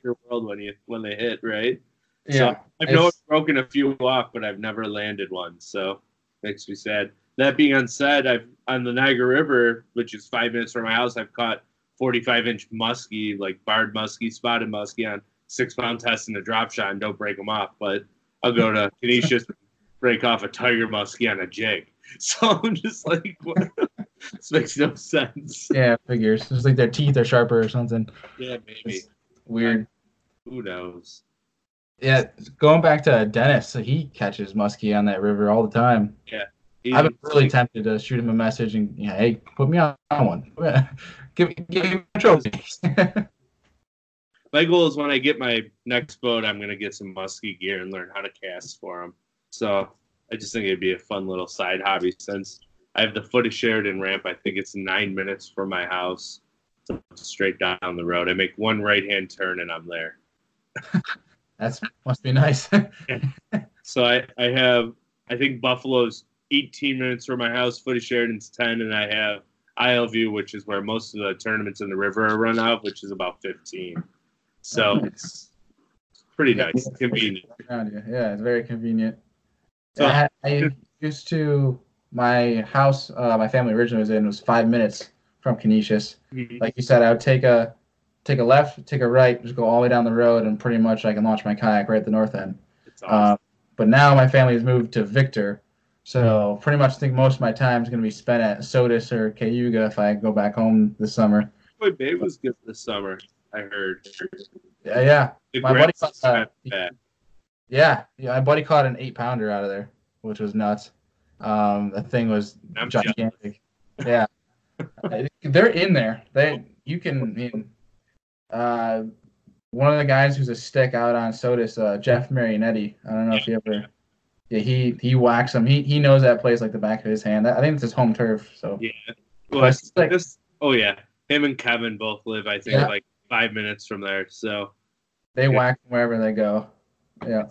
Your world when you when they hit right. yeah. I've know It's- broken a few off, but I've never landed one. So makes me sad. That being unsaid, I've on the Niagara River, which is five minutes from my house, I've caught 45 inch muskie, like barred muskie, spotted muskie on six pound test in a drop shot and don't break them off. But I'll go to Conesus and break off a tiger muskie on a jig. <laughs> So I'm just like, <laughs> what? this makes no sense. Yeah, figures. It's like their teeth are sharper or something. Yeah, maybe. It's weird. Who knows? Yeah, going back to Dennis, so he catches muskie on that river all the time. Yeah. I've been really tempted to shoot him a message and yeah, hey, put me on one. give, <laughs> give me a trophy. My goal is when I get my next boat, I'm gonna get some musky gear and learn how to cast for them. So I just think it'd be a fun little side hobby since I have the foot of Sheridan ramp. I think it's nine minutes from my house, so straight down the road. I make one right hand turn and I'm there. <laughs> That's must be nice. <laughs> So I, I have I think Buffalo's 18 minutes from my house. Foot of Sheridan's 10, and I have Isle View, which is where most of the tournaments in the river are run out, which is about 15. So it's pretty nice, convenient. Around you. Yeah, it's very convenient. So- I, had- I used to my house. Uh, my family originally was in was five minutes from Conesus. Mhm. Like you said, I would take a take a left, take a right, just go all the way down the road, and pretty much I can launch my kayak right at the north end. Awesome. Uh, but now my family has moved to Victor, so pretty much think most of my time is going to be spent at Sodus or Cayuga if I go back home this summer. Boy, Babe was good this summer. I heard. Yeah, yeah, The My buddy thought, uh, yeah. yeah my buddy caught an eight pounder out of there, which was nuts. Um, the thing was I'm gigantic. Yeah, <laughs> they're in there. They you can. I mean, uh, one of the guys who's a stick out on Sodus, uh, Jeff Marionetti. I don't know if you ever. Yeah, he he whacks them. He he knows that place like the back of his hand. I think it's his home turf. So Yeah. Well, it's like- this, oh yeah, him and Kevin both live. I think Yeah. like five minutes from there. So they Yeah. whack wherever they go. Yeah.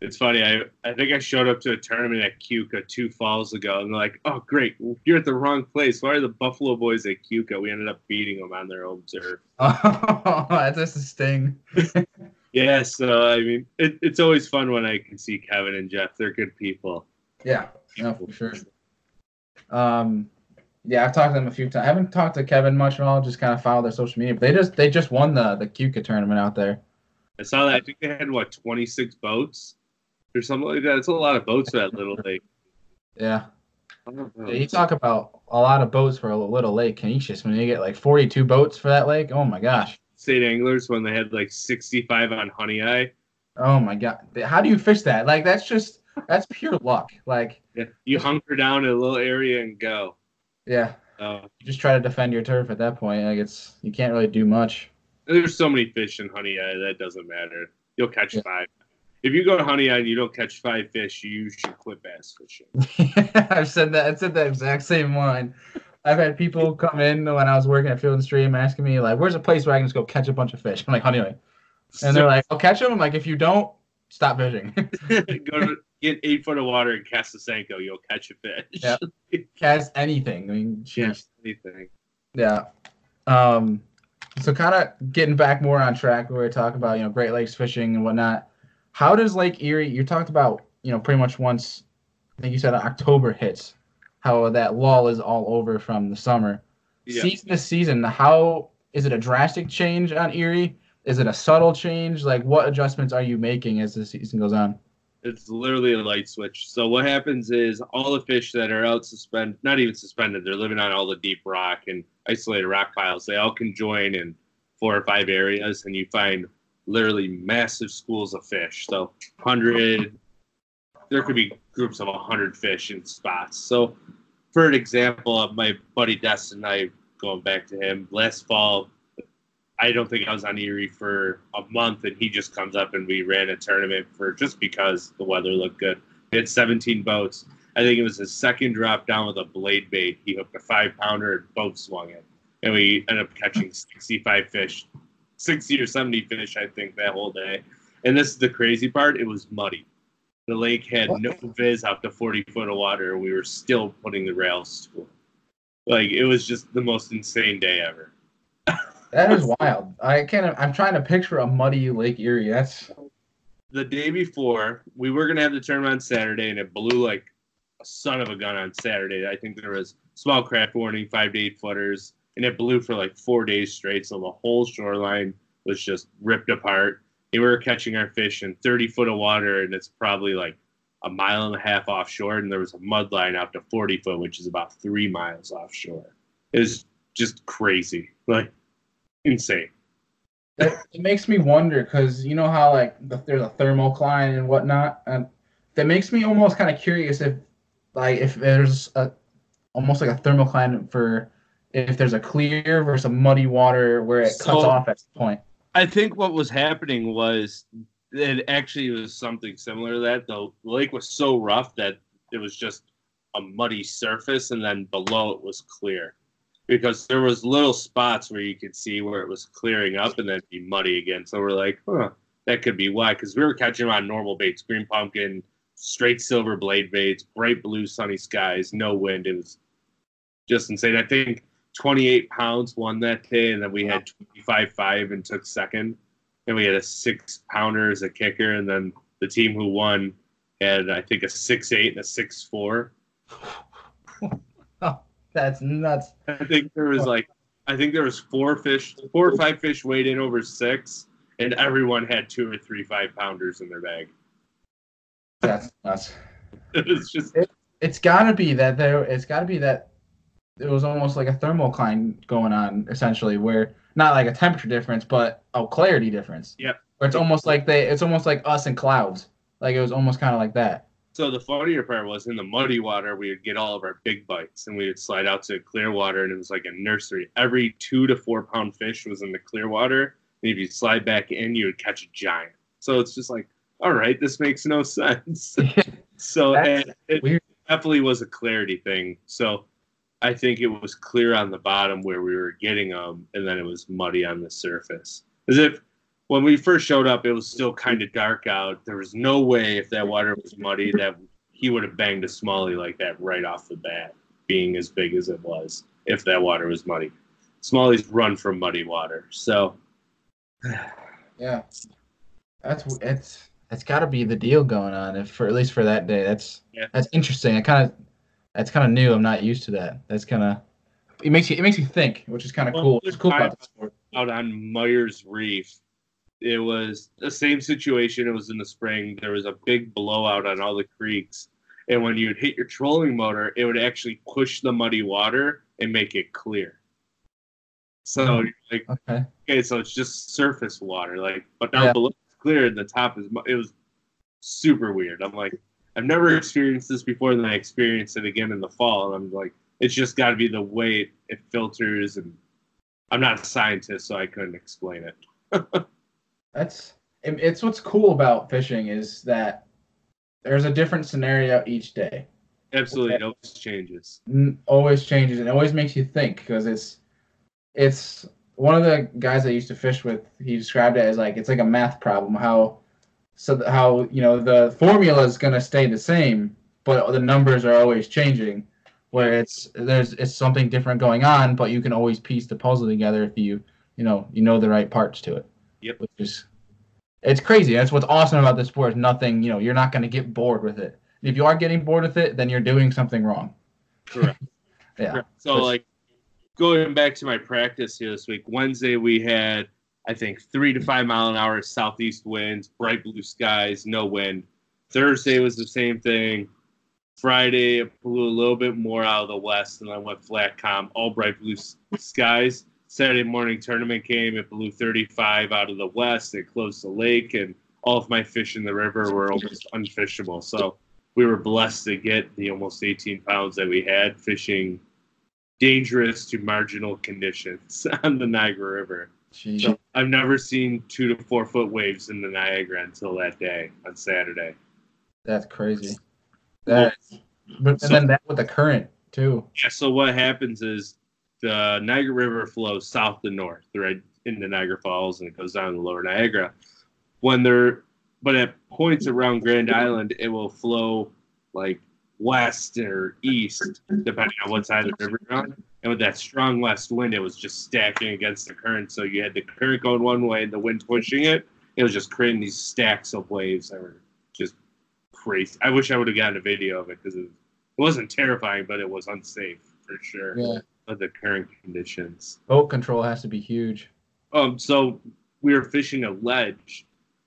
it's funny. I I think I showed up to a tournament at Keuka two falls ago, and they're like, "Oh, great, you're at the wrong place. Why are the Buffalo boys at Keuka?" We ended up beating them on their own turf. <laughs> Oh, that's a sting. <laughs> Yeah, so I mean, it, it's always fun when I can see Kevin and Jeff. They're good people. Yeah, no, for sure. Um, yeah, I've talked to them a few times. I haven't talked to Kevin much at all. Just kind of follow their social media. But they just they just won the the Keuka tournament out there. I saw that. I think they had what twenty six boats or something like that. It's a lot of boats for that little lake. Yeah. I don't know. yeah you talk about a lot of boats for a little lake, Conesus. When you get like 42 boats for that lake, oh my gosh. State anglers when they had like sixty five on Honeoye. Oh my god. How do you fish that? Like that's just that's pure luck. Like Yeah, you hunker down in a little area and go. Yeah, Uh, just try to defend your turf at that point. Like it's you can't really do much. There's so many fish in Honeoye that doesn't matter. You'll catch Yeah. five. If you go to Honeoye and you don't catch five fish, you should quit bass fishing. <laughs> I've said that. I said that exact same line. I've had people come in when I was working at Field and Stream asking me like, "Where's a place where I can just go catch a bunch of fish?" I'm like, "Honeoye," and they're like, "I'll catch them." I'm like, "If you don't, stop fishing. <laughs> go to get eight foot of water and cast a senko. You'll catch a fish. Yeah. <laughs> Cast anything." I mean, jeez. Yes, anything. Yeah. Um, so kind of getting back more on track where we talk about, you know, Great Lakes fishing and whatnot. How does Lake Erie, you talked about, you know, pretty much once, I think you said October hits, how that lull is all over from the summer. Yeah. Season to season, how is it a drastic change on Erie? Is it a subtle change? Like, what adjustments are you making as the season goes on? It's literally a light switch. So what happens is all the fish that are out suspended, not even suspended, they're living on all the deep rock and isolated rock piles. They all can join in four or five areas, and you find literally massive schools of fish. So hundred, there could be groups of hundred fish in spots. So, for an example, of my buddy Destin, I going back to him last fall. I don't think I was on Erie for a month, and he just comes up and we ran a tournament for just because the weather looked good. We had 17 boats. I think it was his second drop down with a blade bait. He hooked a five pounder and boat swung it, and we ended up catching 65 fish, 60 or 70 fish, I think, that whole day. And this is the crazy part: it was muddy. The lake had no viz out to 40 foot of water. We were still putting the rails to it. Like it was just the most insane day ever. <laughs> That is wild. I can't, I'm trying to picture a muddy Lake Erie. That's, the day before, we were gonna have the tournament on Saturday, and it blew like a son of a gun on Saturday. I think there was small craft warning, five to eight footers, and it blew for like four days straight. So the whole shoreline was just ripped apart. And we were catching our fish in 30 foot of water, and it's probably like a mile and a half offshore, and there was a mud line out to 40 foot, which is about three miles offshore. It was just crazy, like insane. it, it makes me wonder because you know how like the, there's a thermal thermocline and whatnot, and that makes me almost kind of curious if like if there's a almost like a thermal thermocline for if there's a clear versus a muddy water where it cuts So- off at some point. I think what was happening was it actually was something similar to that. The lake was so rough that it was just a muddy surface, and then below it was clear because there was little spots where you could see where it was clearing up and then be muddy again. So we're like, huh, that could be why. Because we were catching them on normal baits, green pumpkin, straight silver blade baits, bright blue sunny skies, no wind. It was just insane. I think 28 pounds won that day, and then we had 25 5 and took second. And we had a six pounder as a kicker, and then the team who won had, I think, a six eight and a six four. <laughs> <laughs> That's nuts. I think there was like, I think there was four fish, four or five fish weighed in over six, and everyone had two or three five pounders in their bag. That's nuts. <laughs> It was just It's got to be that there. It's got to be that it was almost like a thermal thermocline going on essentially, where not like a temperature difference, but a clarity difference. Yep. Where it's almost like they. It's almost like us and clouds. Like it was almost kind of like that. So the funnier part was in the muddy water, we would get all of our big bites, and we would slide out to clear water, and it was like a nursery. Every two to four pound fish was in the clear water, and if you slide back in, you would catch a giant. So it's just like, all right, this makes no <laughs> sense. <laughs> so it definitely was a clarity thing. So I think it was clear on the bottom where we were getting them, and then it was muddy on the surface. As if when we first showed up, it was still kind of dark out. There was no way if that water was muddy that he would have banged a smallie like that right off the bat, being as big as it was. If that water was muddy, smallies run from muddy water. So <sighs> Yeah, that's it's it's got to be the deal going on if for at least for that day. That's Yeah. that's interesting. I kind of that's kind of new. I'm not used to that. That's kind of it makes you it makes you think, which is kind of Well, cool. It's cool about the sport. out on Myers Reef. It was the same situation. It was in the spring. There was a big blowout on all the creeks. And when you'd hit your trolling motor, it would actually push the muddy water and make it clear. So Oh. like, Okay. okay, so it's just surface water. Like, but down Yeah. below it's clear and the top is, it was super weird. I'm like, I've never experienced this before. And then I experienced it again in the fall. And I'm like, it's just got to be the way it, it filters and I'm not a scientist, so I couldn't explain it. <laughs> That's it's what's cool about fishing is that there's a different scenario each day. Absolutely, it always changes. Always changes and it always makes you think because it's it's one of the guys I used to fish with. He described it as like it's like a math problem. How so how you know the formula is gonna stay the same, but the numbers are always changing. Where it's there's it's something different going on, but you can always piece the puzzle together if you you know you know the right parts to it. Yep. Which is it's crazy. That's what's awesome about this sport. Is nothing you know you're not gonna get bored with it. If you are getting bored with it, then you're doing something wrong. Correct. <laughs> Yeah. Correct. So like going back to my practice here this week, Wednesday we had I think three to five mile an hour southeast winds, bright blue skies, no wind. Thursday was the same thing. Friday it blew a little bit more out of the west, and I went flat calm, all bright blue skies. Saturday morning tournament came, it blew 35 out of the west. It closed the lake, and all of my fish in the river were almost unfishable. So we were blessed to get the almost 18 pounds that we had fishing dangerous to marginal conditions <laughs> on the Niagara River. So I've never seen two to four foot waves in the Niagara until that day on Saturday. That's crazy. That, and So- then that with the current too. Yeah, so what happens is the Niagara River flows south to north, right into Niagara Falls, and it goes down to Lower Niagara. When they're, but at points around Grand Island, it will flow like west or east, depending on what side of the river you're on. And with that strong west wind, it was just stacking against the current. So you had the current going one way and the wind pushing it. It was just creating these stacks of waves that were just crazy. I wish I would have gotten a video of it because it, it wasn't terrifying, but it was unsafe for sure Yeah. Of the current conditions. Boat control has to be huge. Um, so we were fishing a ledge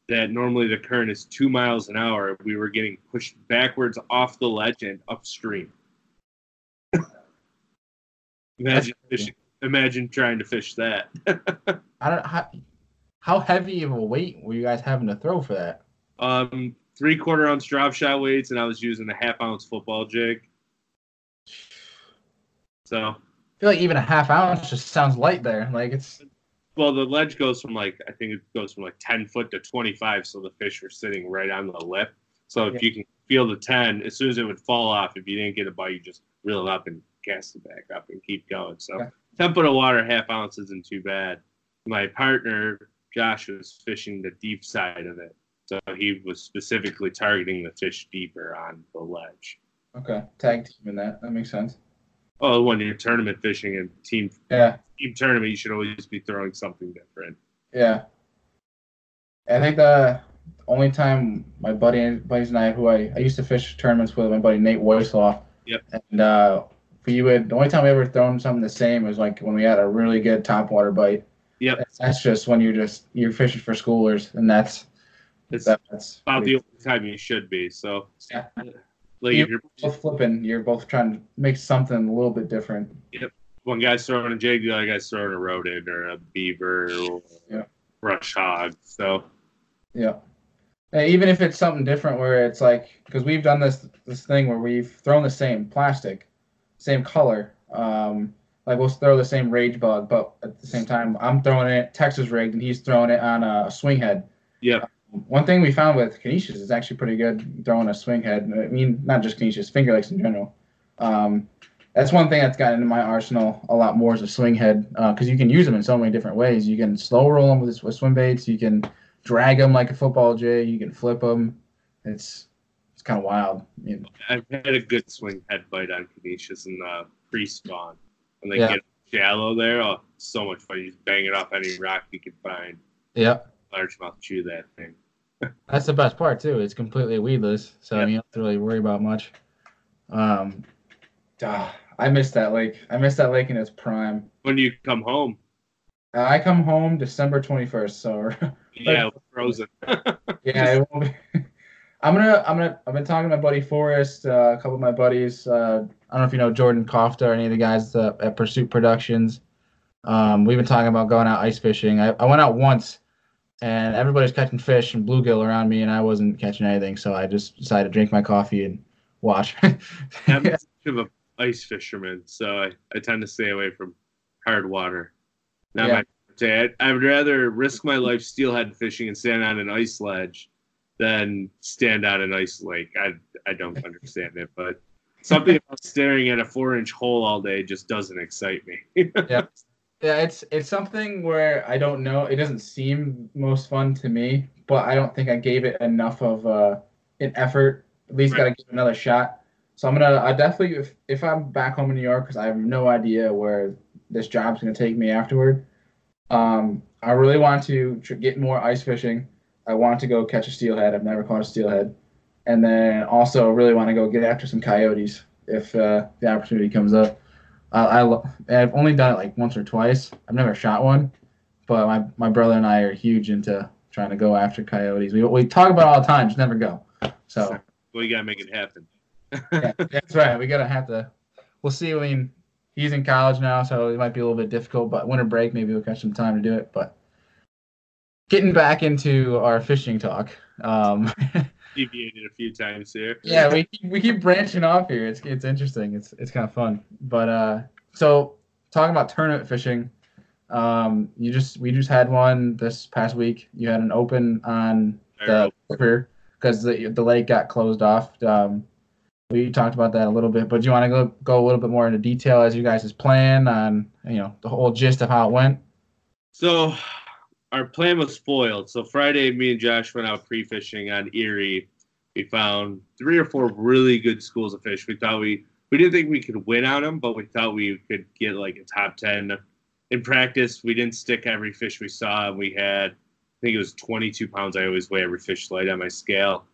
that normally the current is two miles an hour. We were getting pushed backwards off the ledge and upstream. <laughs> imagine fishing. Imagine trying to fish that. <laughs> I don't how how heavy of a weight were you guys having to throw for that? um, three quarter ounce drop shot weights, and I was using a half ounce football jig. So feel like even a half ounce just sounds light there. Like it's Well, the ledge goes from like I think it goes from like ten foot to twenty five, so the fish were sitting right on the lip. So if Yeah. you can feel the ten, as soon as it would fall off, if you didn't get a bite, you just reel it up and cast it back up and keep going. So Okay. ten foot of water, half ounce isn't too bad. My partner Josh was fishing the deep side of it, so he was specifically targeting the fish deeper on the ledge. okay. Tag team in that. That makes sense. Oh, when you're tournament fishing and team Yeah. team tournament, you should always be throwing something different. Yeah. I think the only time my buddy buddies and I who I, I used to fish tournaments with my buddy Nate Woisloff. Yep. And uh we would the only time we ever thrown something the same was like when we had a really good topwater bite. Yep. That's, that's just when you're just you're fishing for schoolers and that's It's that, that's about the only time you should be. So, Yeah. Like You- if you're both flipping, you're both trying to make something a little bit different. Yep. one guy's throwing a jig, the other guy's throwing a rodent or a beaver or Yeah. brush hog. So, Yeah. And even if it's something different where it's like because we've done this this thing where we've thrown the same plastic, same color. Um, like we'll throw the same rage bug, but at the same time I'm throwing it Texas rigged and he's throwing it on a swing head. yeah, One thing we found with Conesus is actually pretty good throwing a swing head. I mean, not just Conesus, Finger Lakes in general. Um, that's one thing that's gotten into my arsenal a lot more is a swing head because you can use them in so many different ways. You can slow roll them with, with swim baits. You can drag them like a football jig. You can flip them. It's it's kind of wild. I mean, I've had a good swing head bite on Conesus in the pre spawn. When they Yeah. get shallow there, oh, so much fun. You just bang it off any rock you can find. yeah, Largemouth chew that thing. That's the best part too. It's completely weedless, so Yeah. you don't have to really worry about much. Um, ah, I miss that lake. I miss that lake in its prime. When do you come home? Uh, I come home December 21st, so <laughs> Yeah, frozen. <laughs> yeah, it won't be. <laughs> I'm gonna, I'm gonna, I've been talking to my buddy Forrest, uh, a couple of my buddies. Uh, I don't know if you know Jordan Kofta or any of the guys uh, at Pursuit Productions. Um, we've been talking about going out ice fishing. I, I went out once, and everybody's catching fish and bluegill around me, and I wasn't catching anything. So I just decided to drink my coffee and watch. <laughs> I'm <laughs> much of a ice fisherman, so I, I tend to stay away from hard water. Not Yeah. my forte. I'd, I would rather risk my life steelhead fishing and stand on an ice ledge than stand on an ice lake. I I don't <laughs> understand it, but something about staring at a four inch hole all day just doesn't excite me. Yeah, it's it's something where I don't know. It doesn't seem most fun to me, but I don't think I gave it enough of uh, an effort. At least got to give it another shot. So I'm gonna. I definitely, if if I'm back home in New York, because I have no idea where this job's gonna take me afterward. Um, I really want to tr- get more ice fishing. I want to go catch a steelhead. I've never caught a steelhead, and then also really want to go get after some coyotes if uh, the opportunity comes up. I, I've only done it like once or twice. I've never shot one, but my, my brother and I are huge into trying to go after coyotes. We, we talk about it all the time, just never go. So well, you gotta make it happen. yeah, <laughs> that's right. We gotta have to. We'll see. I mean, he's in college now, so it might be a little bit difficult. But winter break, maybe we'll catch some time to do it. But getting back into our fishing talk. Um, <laughs> Deviated a few times here. yeah, we keep, we keep branching off here. It's it's interesting. It's it's kind of fun. But uh, so talking about tournament fishing, um, you just we just had one this past week. You had an open on the river because the the lake got closed off. Um, we talked about that a little bit, but do you want to go go a little bit more into detail as you guys' plan on you know the whole gist of how it went? So our plan was spoiled. So Friday, me and Josh went out pre-fishing on Erie. We found three or four really good schools of fish. We thought we we didn't think we could win on them, but we thought we could get like a top ten. In practice, we didn't stick every fish we saw. We had, I think it was 22 pounds. I always weigh every fish light on my scale,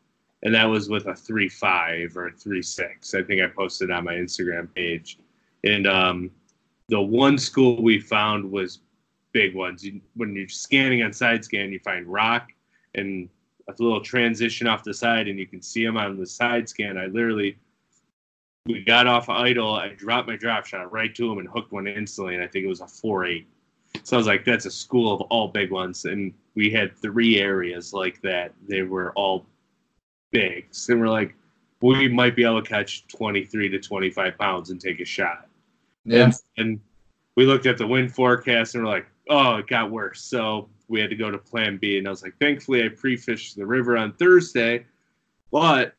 and that was with a three five or three six. I think I posted on my Instagram page, and um, the one school we found was big ones. You, when you're scanning on side scan, you find rock and a little transition off the side, and you can see them on the side scan. I literally, we got off idle. I dropped my drop shot right to him and hooked one instantly, and I think it was a four eight. So I was like, that's a school of all big ones, and we had three areas like that. They were all big, so we're like, we might be able to catch 23 to 25 pounds and take a shot. And, and we looked at the wind forecast and we're like, oh, it got worse. So we had to go to plan B. And I was like, thankfully, I pre fished the river on Thursday, but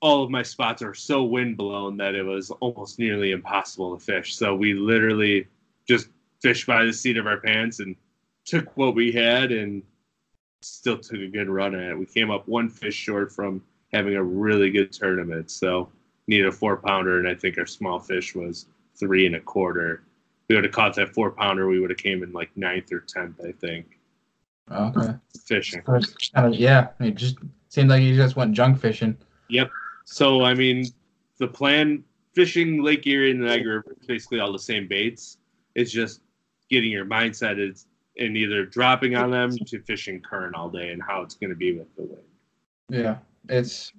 all of my spots are so wind blown that it was almost nearly impossible to fish. So we literally just fished by the seat of our pants and took what we had and still took a good run at it. We came up one fish short from having a really good tournament. So needed a four pounder, and I think our small fish was three and a quarter. We would have caught that four pounder, we would have came in like ninth or tenth, I think. Okay. Fishing. First, kind of, yeah. It just seemed like you just went junk fishing. Yep. So I mean, the plan fishing Lake Erie and the Niagara River is basically all the same baits. It's just getting your mindset is in either dropping on them to fishing current all day and how it's going to be with the wind. Yeah, it's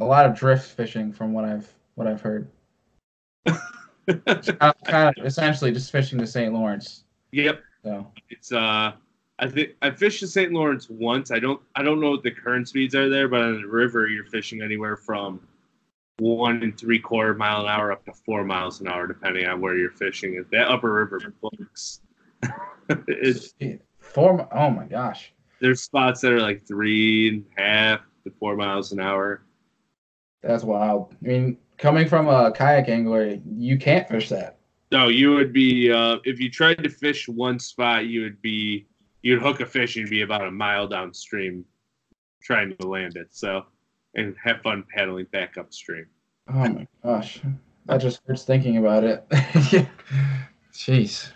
a lot of drift fishing from what I've what I've heard. <laughs> kind, <laughs> of, essentially just fishing the St. Lawrence. yep. So It's uh I think I fished the St. Lawrence once. I don't I don't know what the current speeds are there, but on the river you're fishing anywhere from one and three quarter mile an hour up to four miles an hour, depending on where you're fishing. If that upper river books, <laughs> it's four. Oh my gosh. there's spots that are like three and a half to four miles an hour. That's wild. I mean, coming from a kayak angler, you can't fish that. No, you would be uh, if you tried to fish one spot, you would be you'd hook a fish and you'd be about a mile downstream trying to land it. So and have fun paddling back upstream. Oh my gosh. That just hurts thinking about it. <laughs> Jeez.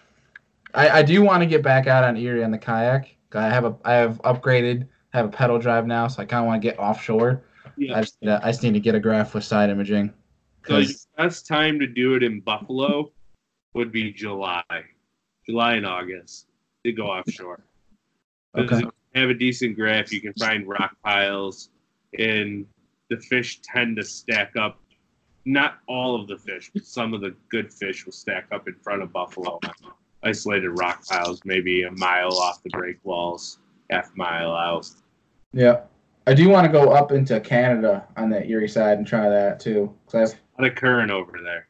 I, I do want to get back out on Erie on the kayak. I have a I have upgraded, I have a pedal drive now, so I kind of want to get offshore. Yeah. I just, I just need to get a graph with side imaging. So your 'Cause- best time to do it in Buffalo would be July, July and August to go offshore. Okay. if you have a decent graph, you can find rock piles, and the fish tend to stack up. Not all of the fish, but some of the good fish will stack up in front of Buffalo. Isolated rock piles, maybe a mile off the break walls, half mile out. Yeah. I do want to go up into Canada on that Erie side and try that too. 'Cause A lot of current over there.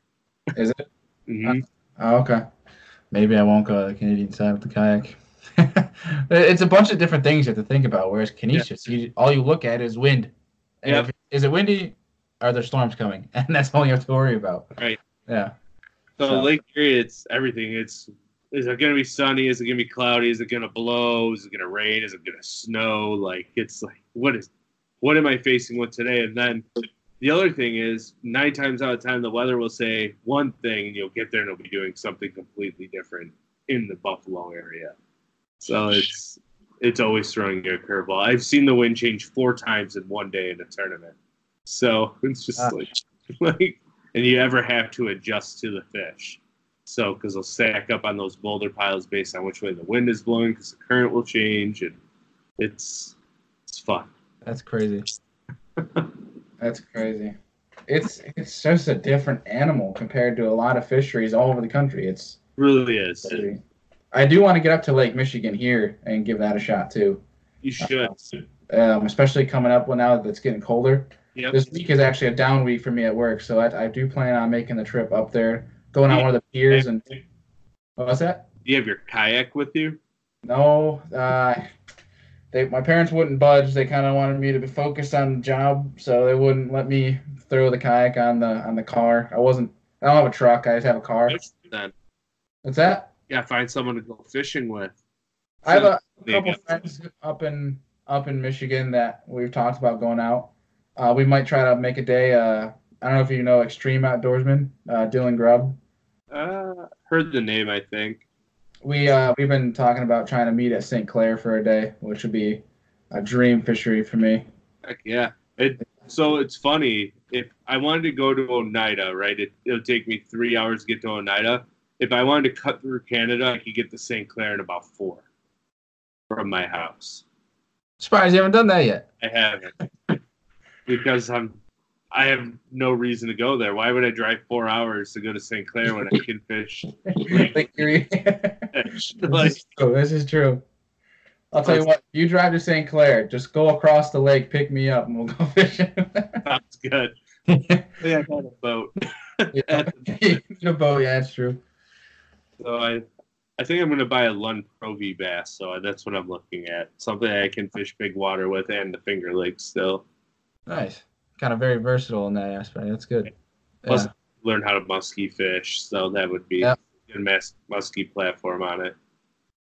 Is it? hmm Oh, okay. maybe I won't go to the Canadian side with the kayak. <laughs> it's a bunch of different things you have to think about. Whereas Conesus, you, all you look at is wind. And Yep. if, is it windy? Are there storms coming? <laughs> And that's all you have to worry about. Right. Yeah. So, So- Lake Erie, it's everything. It's is it gonna be sunny? Is it gonna be cloudy? Is it gonna blow? Is it gonna rain? Is it gonna snow? Like it's like what is what am I facing with today? And then the other thing is nine times out of ten the weather will say one thing and you'll get there and it'll be doing something completely different in the Buffalo area. So it's it's always throwing you a curveball. I've seen the wind change four times in one day in a tournament. So <laughs> it's just Ah. like like and you ever have to adjust to the fish. So, because they'll stack up on those boulder piles based on which way the wind is blowing, because the current will change, and it's it's fun. That's crazy. <laughs> That's crazy. It's it's just a different animal compared to a lot of fisheries all over the country. It's really is. crazy. I do want to get up to Lake Michigan here and give that a shot too. You should. Um, especially coming up now that it's getting colder. Yep. This week is actually a down week for me at work, so I, I do plan on making the trip up there, going on one of the piers and what was that? Do you have your kayak with you? No, uh, they my parents wouldn't budge. They kind of wanted me to be focused on the job, so they wouldn't let me throw the kayak on the on the car. I wasn't. I don't have a truck. I just have a car. Then What's that? yeah, find someone to go fishing with. I have a you couple go. friends up in up in Michigan that we've talked about going out. Uh, we might try to make a day. Uh, I don't know if you know Extreme Outdoorsman, uh, Dylan Grubb. Uh, heard the name, I think. We uh, we've been talking about trying to meet at St. Clair for a day, which would be a dream fishery for me. Heck yeah. It so it's funny. If I wanted to go to Oneida, right, it, it'll take me three hours to get to Oneida. If I wanted to cut through Canada, I could get to St. Clair in about four from my house. Surprised you haven't done that yet. I haven't because I'm. I have no reason to go there. Why would I drive four hours to go to St. Clair when I can fish? <laughs> <laughs> Like, you're- fish? this, like, is true. this is true. I'll tell you what. You drive to St. Clair, just go across the lake, pick me up, and we'll go <laughs> fishing. sounds good. Yeah, I had a boat. In a boat, yeah, that's true. So I, I think I'm gonna buy a Lund Pro V bass. So that's what I'm looking at. Something I can fish big water with and the Finger Lakes still. Nice. Kind of very versatile in that aspect. That's good. Plus, Yeah. learn how to muskie fish. So that would be Yep. a good mas- muskie platform on it.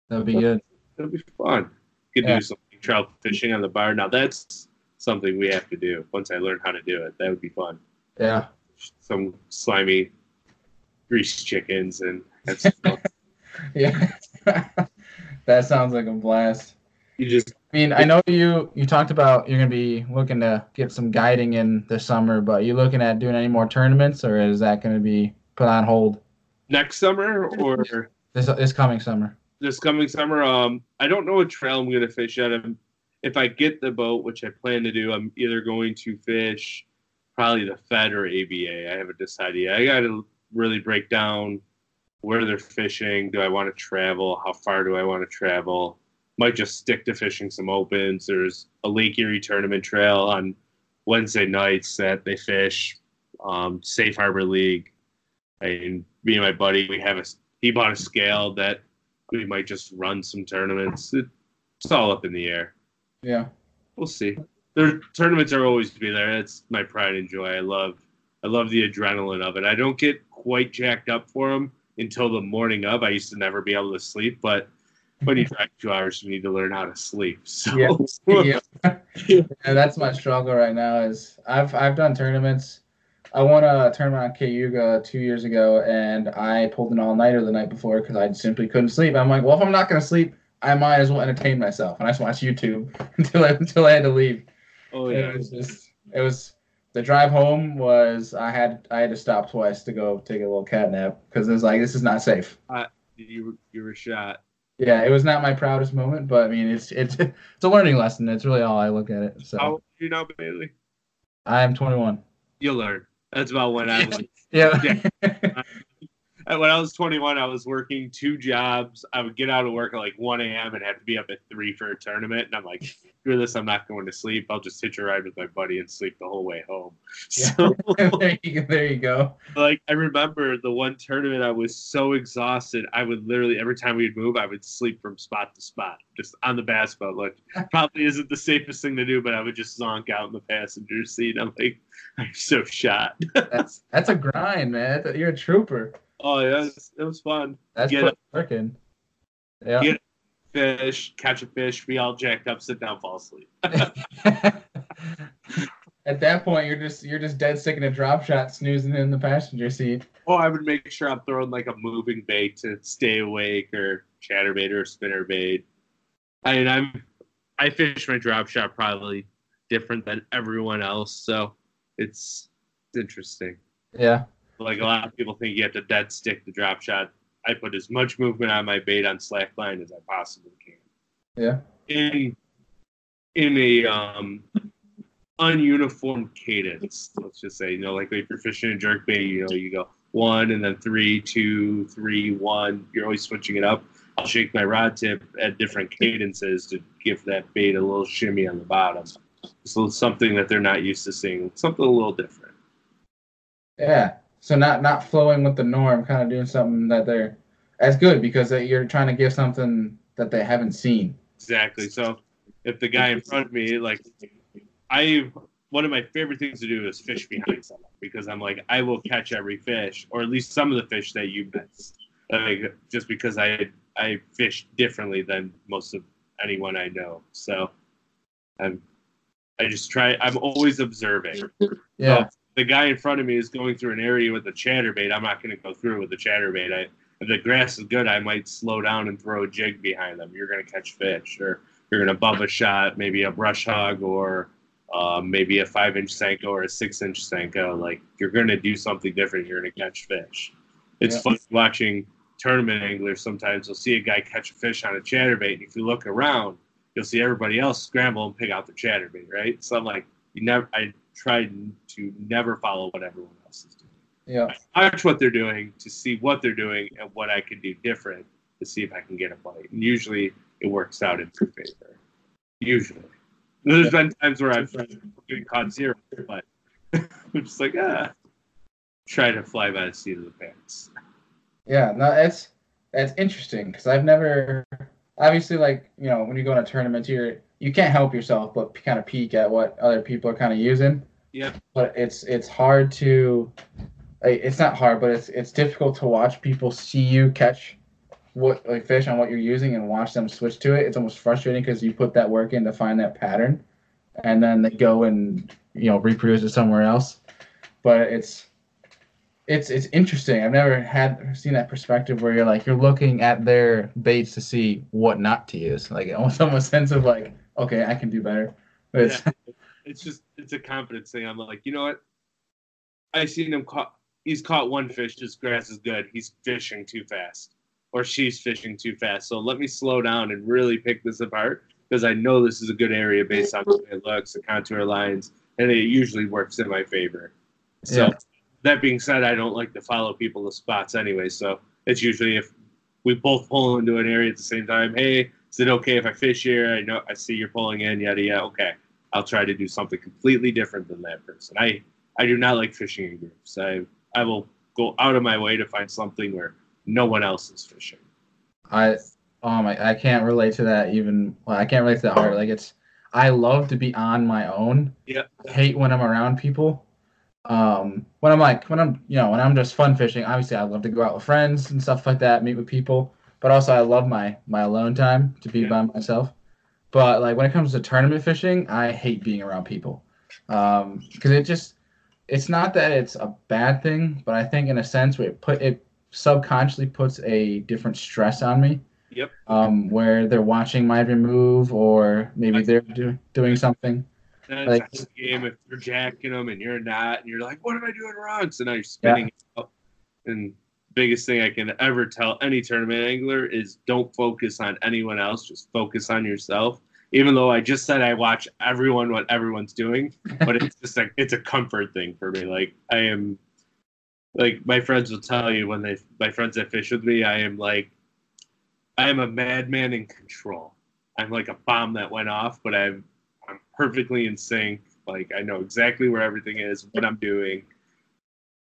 That'd be good. That'd be fun. Could Yeah. do some trout fishing on the bar. Now that's something we have to do once I learn how to do it. That would be fun. Yeah. Some slimy greased chickens and that's. <laughs> Yeah. <laughs> that sounds like a blast. You just I mean, I know you you talked about you're gonna be looking to get some guiding in this summer, but you looking at doing any more tournaments, or is that gonna be put on hold next summer or this this coming summer? this coming summer. Um, I don't know what trail I'm going to fish at. Um, if I get the boat, which I plan to do, I'm either going to fish probably the Fed or ABA. I haven't decided yet. I got to really break down where they're fishing. Do I want to travel? How far do I want to travel? Might just stick to fishing some opens. There's a Lake Erie tournament trail on Wednesday nights that they fish. Um, Safe Harbor League. And me and my buddy, we have a he bought a scale that we might just run some tournaments. It's all up in the air. Yeah. We'll see. Their tournaments are always to be there. That's my pride and joy. I love, I love the adrenaline of it. I don't get quite jacked up for them until the morning of. I used to never be able to sleep, but when you drive two hours, you need to learn how to sleep. So <laughs> Yeah. yeah, that's my struggle right now. Is I've I've done tournaments. I won a tournament on Cayuga two years ago, and I pulled an all nighter the night before because I simply couldn't sleep. I'm like, well, if I'm not gonna sleep, I might as well entertain myself, and I just watched YouTube <laughs> until I until I had to leave. oh yeah, It was just it was the drive home was I had I had to stop twice to go take a little cat nap because it was like this is not safe. you you were shot. Yeah, it was not my proudest moment, but I mean it's it's it's a learning lesson. It's really all I look at it. So How old are you now, Bailey? I am 21. You'll learn. That's about when I was. Yeah. <laughs> Yeah. <laughs> <laughs> when I was 21, I was working two jobs. I would get out of work at like 1 a.m. and have to be up at 3 for a tournament. And I'm like, screw this, I'm not going to sleep. I'll just hitch a ride with my buddy and sleep the whole way home. <laughs> Yeah. So, <laughs> there, you, there you go. like, I remember the one tournament, I was so exhausted. I would literally, every time we'd move, I would sleep from spot to spot, just on the basketball. Look, probably isn't the safest thing to do, but I would just zonk out in the passenger seat. I'm like, I'm so shot. That's that's a grind, man. You're a trooper. Oh, yeah, it was, it was fun. That's Get put work in. Yeah. Get- Fish, catch a fish, be all jacked up, sit down, fall asleep. <laughs> <laughs> At that point, you're just you're just dead sick in a drop shot, snoozing in the passenger seat. Oh, I would make sure I'm throwing like a moving bait to stay awake or chatterbait or spinner bait. I mean, I'm I fish my drop shot probably different than everyone else, so it's it's interesting. Yeah. Like a lot of people think you have to dead stick the drop shot. I put as much movement on my bait on slack line as I possibly can. Yeah. In in a um ununiform cadence. Let's just say, you know, like if you're fishing a jerk bait, you know, you go one and then three, two, three, one. You're always switching it up. I'll shake my rod tip at different cadences to give that bait a little shimmy on the bottom. So something that they're not used to seeing, something a little different. Yeah. So not not flowing with the norm, kind of doing something that they're that's good because that you're trying to give something that they haven't seen. Exactly. So if the guy in front of me, like, I one of my favorite things to do is fish behind someone because I'm like I will catch every fish or at least some of the fish that you miss. Like just because I I fish differently than most of anyone I know. So I'm I just try. I'm always observing. Yeah. So the guy in front of me is going through an area with a chatterbait. I'm not going to go through with the chatterbait. I, if the grass is good, I might slow down and throw a jig behind them. You're going to catch fish, or you're going to bump a shot, maybe a brush hog, or um, maybe a five inch Senko or a six inch Senko. Like you're going to do something different. You're going to catch fish. It's Yeah. fun watching tournament anglers. Sometimes you'll see a guy catch a fish on a chatterbait, and if you look around, you'll see everybody else scramble and pick out the chatterbait, right? So I'm like, you never. I tried to never follow what everyone else is doing. Yeah. I watch what they're doing to see what they're doing and what I can do different to see if I can get a bite. And usually it works out in my favor. Usually. There's been times where I've been caught zero, but <laughs> I'm just like, ah, try to fly by the seat of the pants. Yeah, no, it's it's interesting because I've never obviously like you know when you go in a tournament you're you can't help yourself but kind of peek at what other people are kind of using. Yeah. But it's it's hard to it's not hard but it's it's difficult to watch people see you catch what like fish on what you're using and watch them switch to it. It's almost frustrating because you put that work in to find that pattern, and then they go and you know reproduce it somewhere else. But it's it's it's interesting. I've never had seen that perspective where you're like you're looking at their baits to see what not to use. Like it almost <laughs> almost sense of like, okay, I can do better. But it's, <laughs> It's just, it's a confidence thing. I'm like, you know what? I seen him caught, he's caught one fish, this grass is good. He's fishing too fast. Or she's fishing too fast. So let me slow down and really pick this apart because I know this is a good area based on the way it looks, the contour lines, and it usually works in my favor. So Yeah. that being said, I don't like to follow people to spots anyway. So it's usually if we both pull into an area at the same time, hey, is it okay if I fish here? I know I see you're pulling in, yada yada. Okay. I'll try to do something completely different than that person. I, I do not like fishing in groups. I I will go out of my way to find something where no one else is fishing. I oh my I can't relate to that even well, I can't relate to that hard. Like it's I love to be on my own. Yeah. I hate when I'm around people. Um when I'm like when I'm you know, when I'm just fun fishing, obviously I love to go out with friends and stuff like that, meet with people. But also I love my my alone time to be Yeah. by myself. But like when it comes to tournament fishing, I hate being around people. Um because it just it's not that it's a bad thing, but I think in a sense it put it subconsciously puts a different stress on me. Yep. Um, where they're watching my every move, or maybe they're do, doing something. And Like- a game if you're jacking them and you're not, and you're like, what am I doing wrong? So now you're spinning it out. And biggest thing I can ever tell any tournament angler is don't focus on anyone else, just focus on yourself. Even though I just said I watch everyone what everyone's doing, but it's <laughs> just like it's a comfort thing for me. Like I am like my friends will tell you when they my friends that fish with me, I am like I am a madman in control. I'm like a bomb that went off, but I'm I'm perfectly in sync. Like I know exactly where everything is, what I'm doing.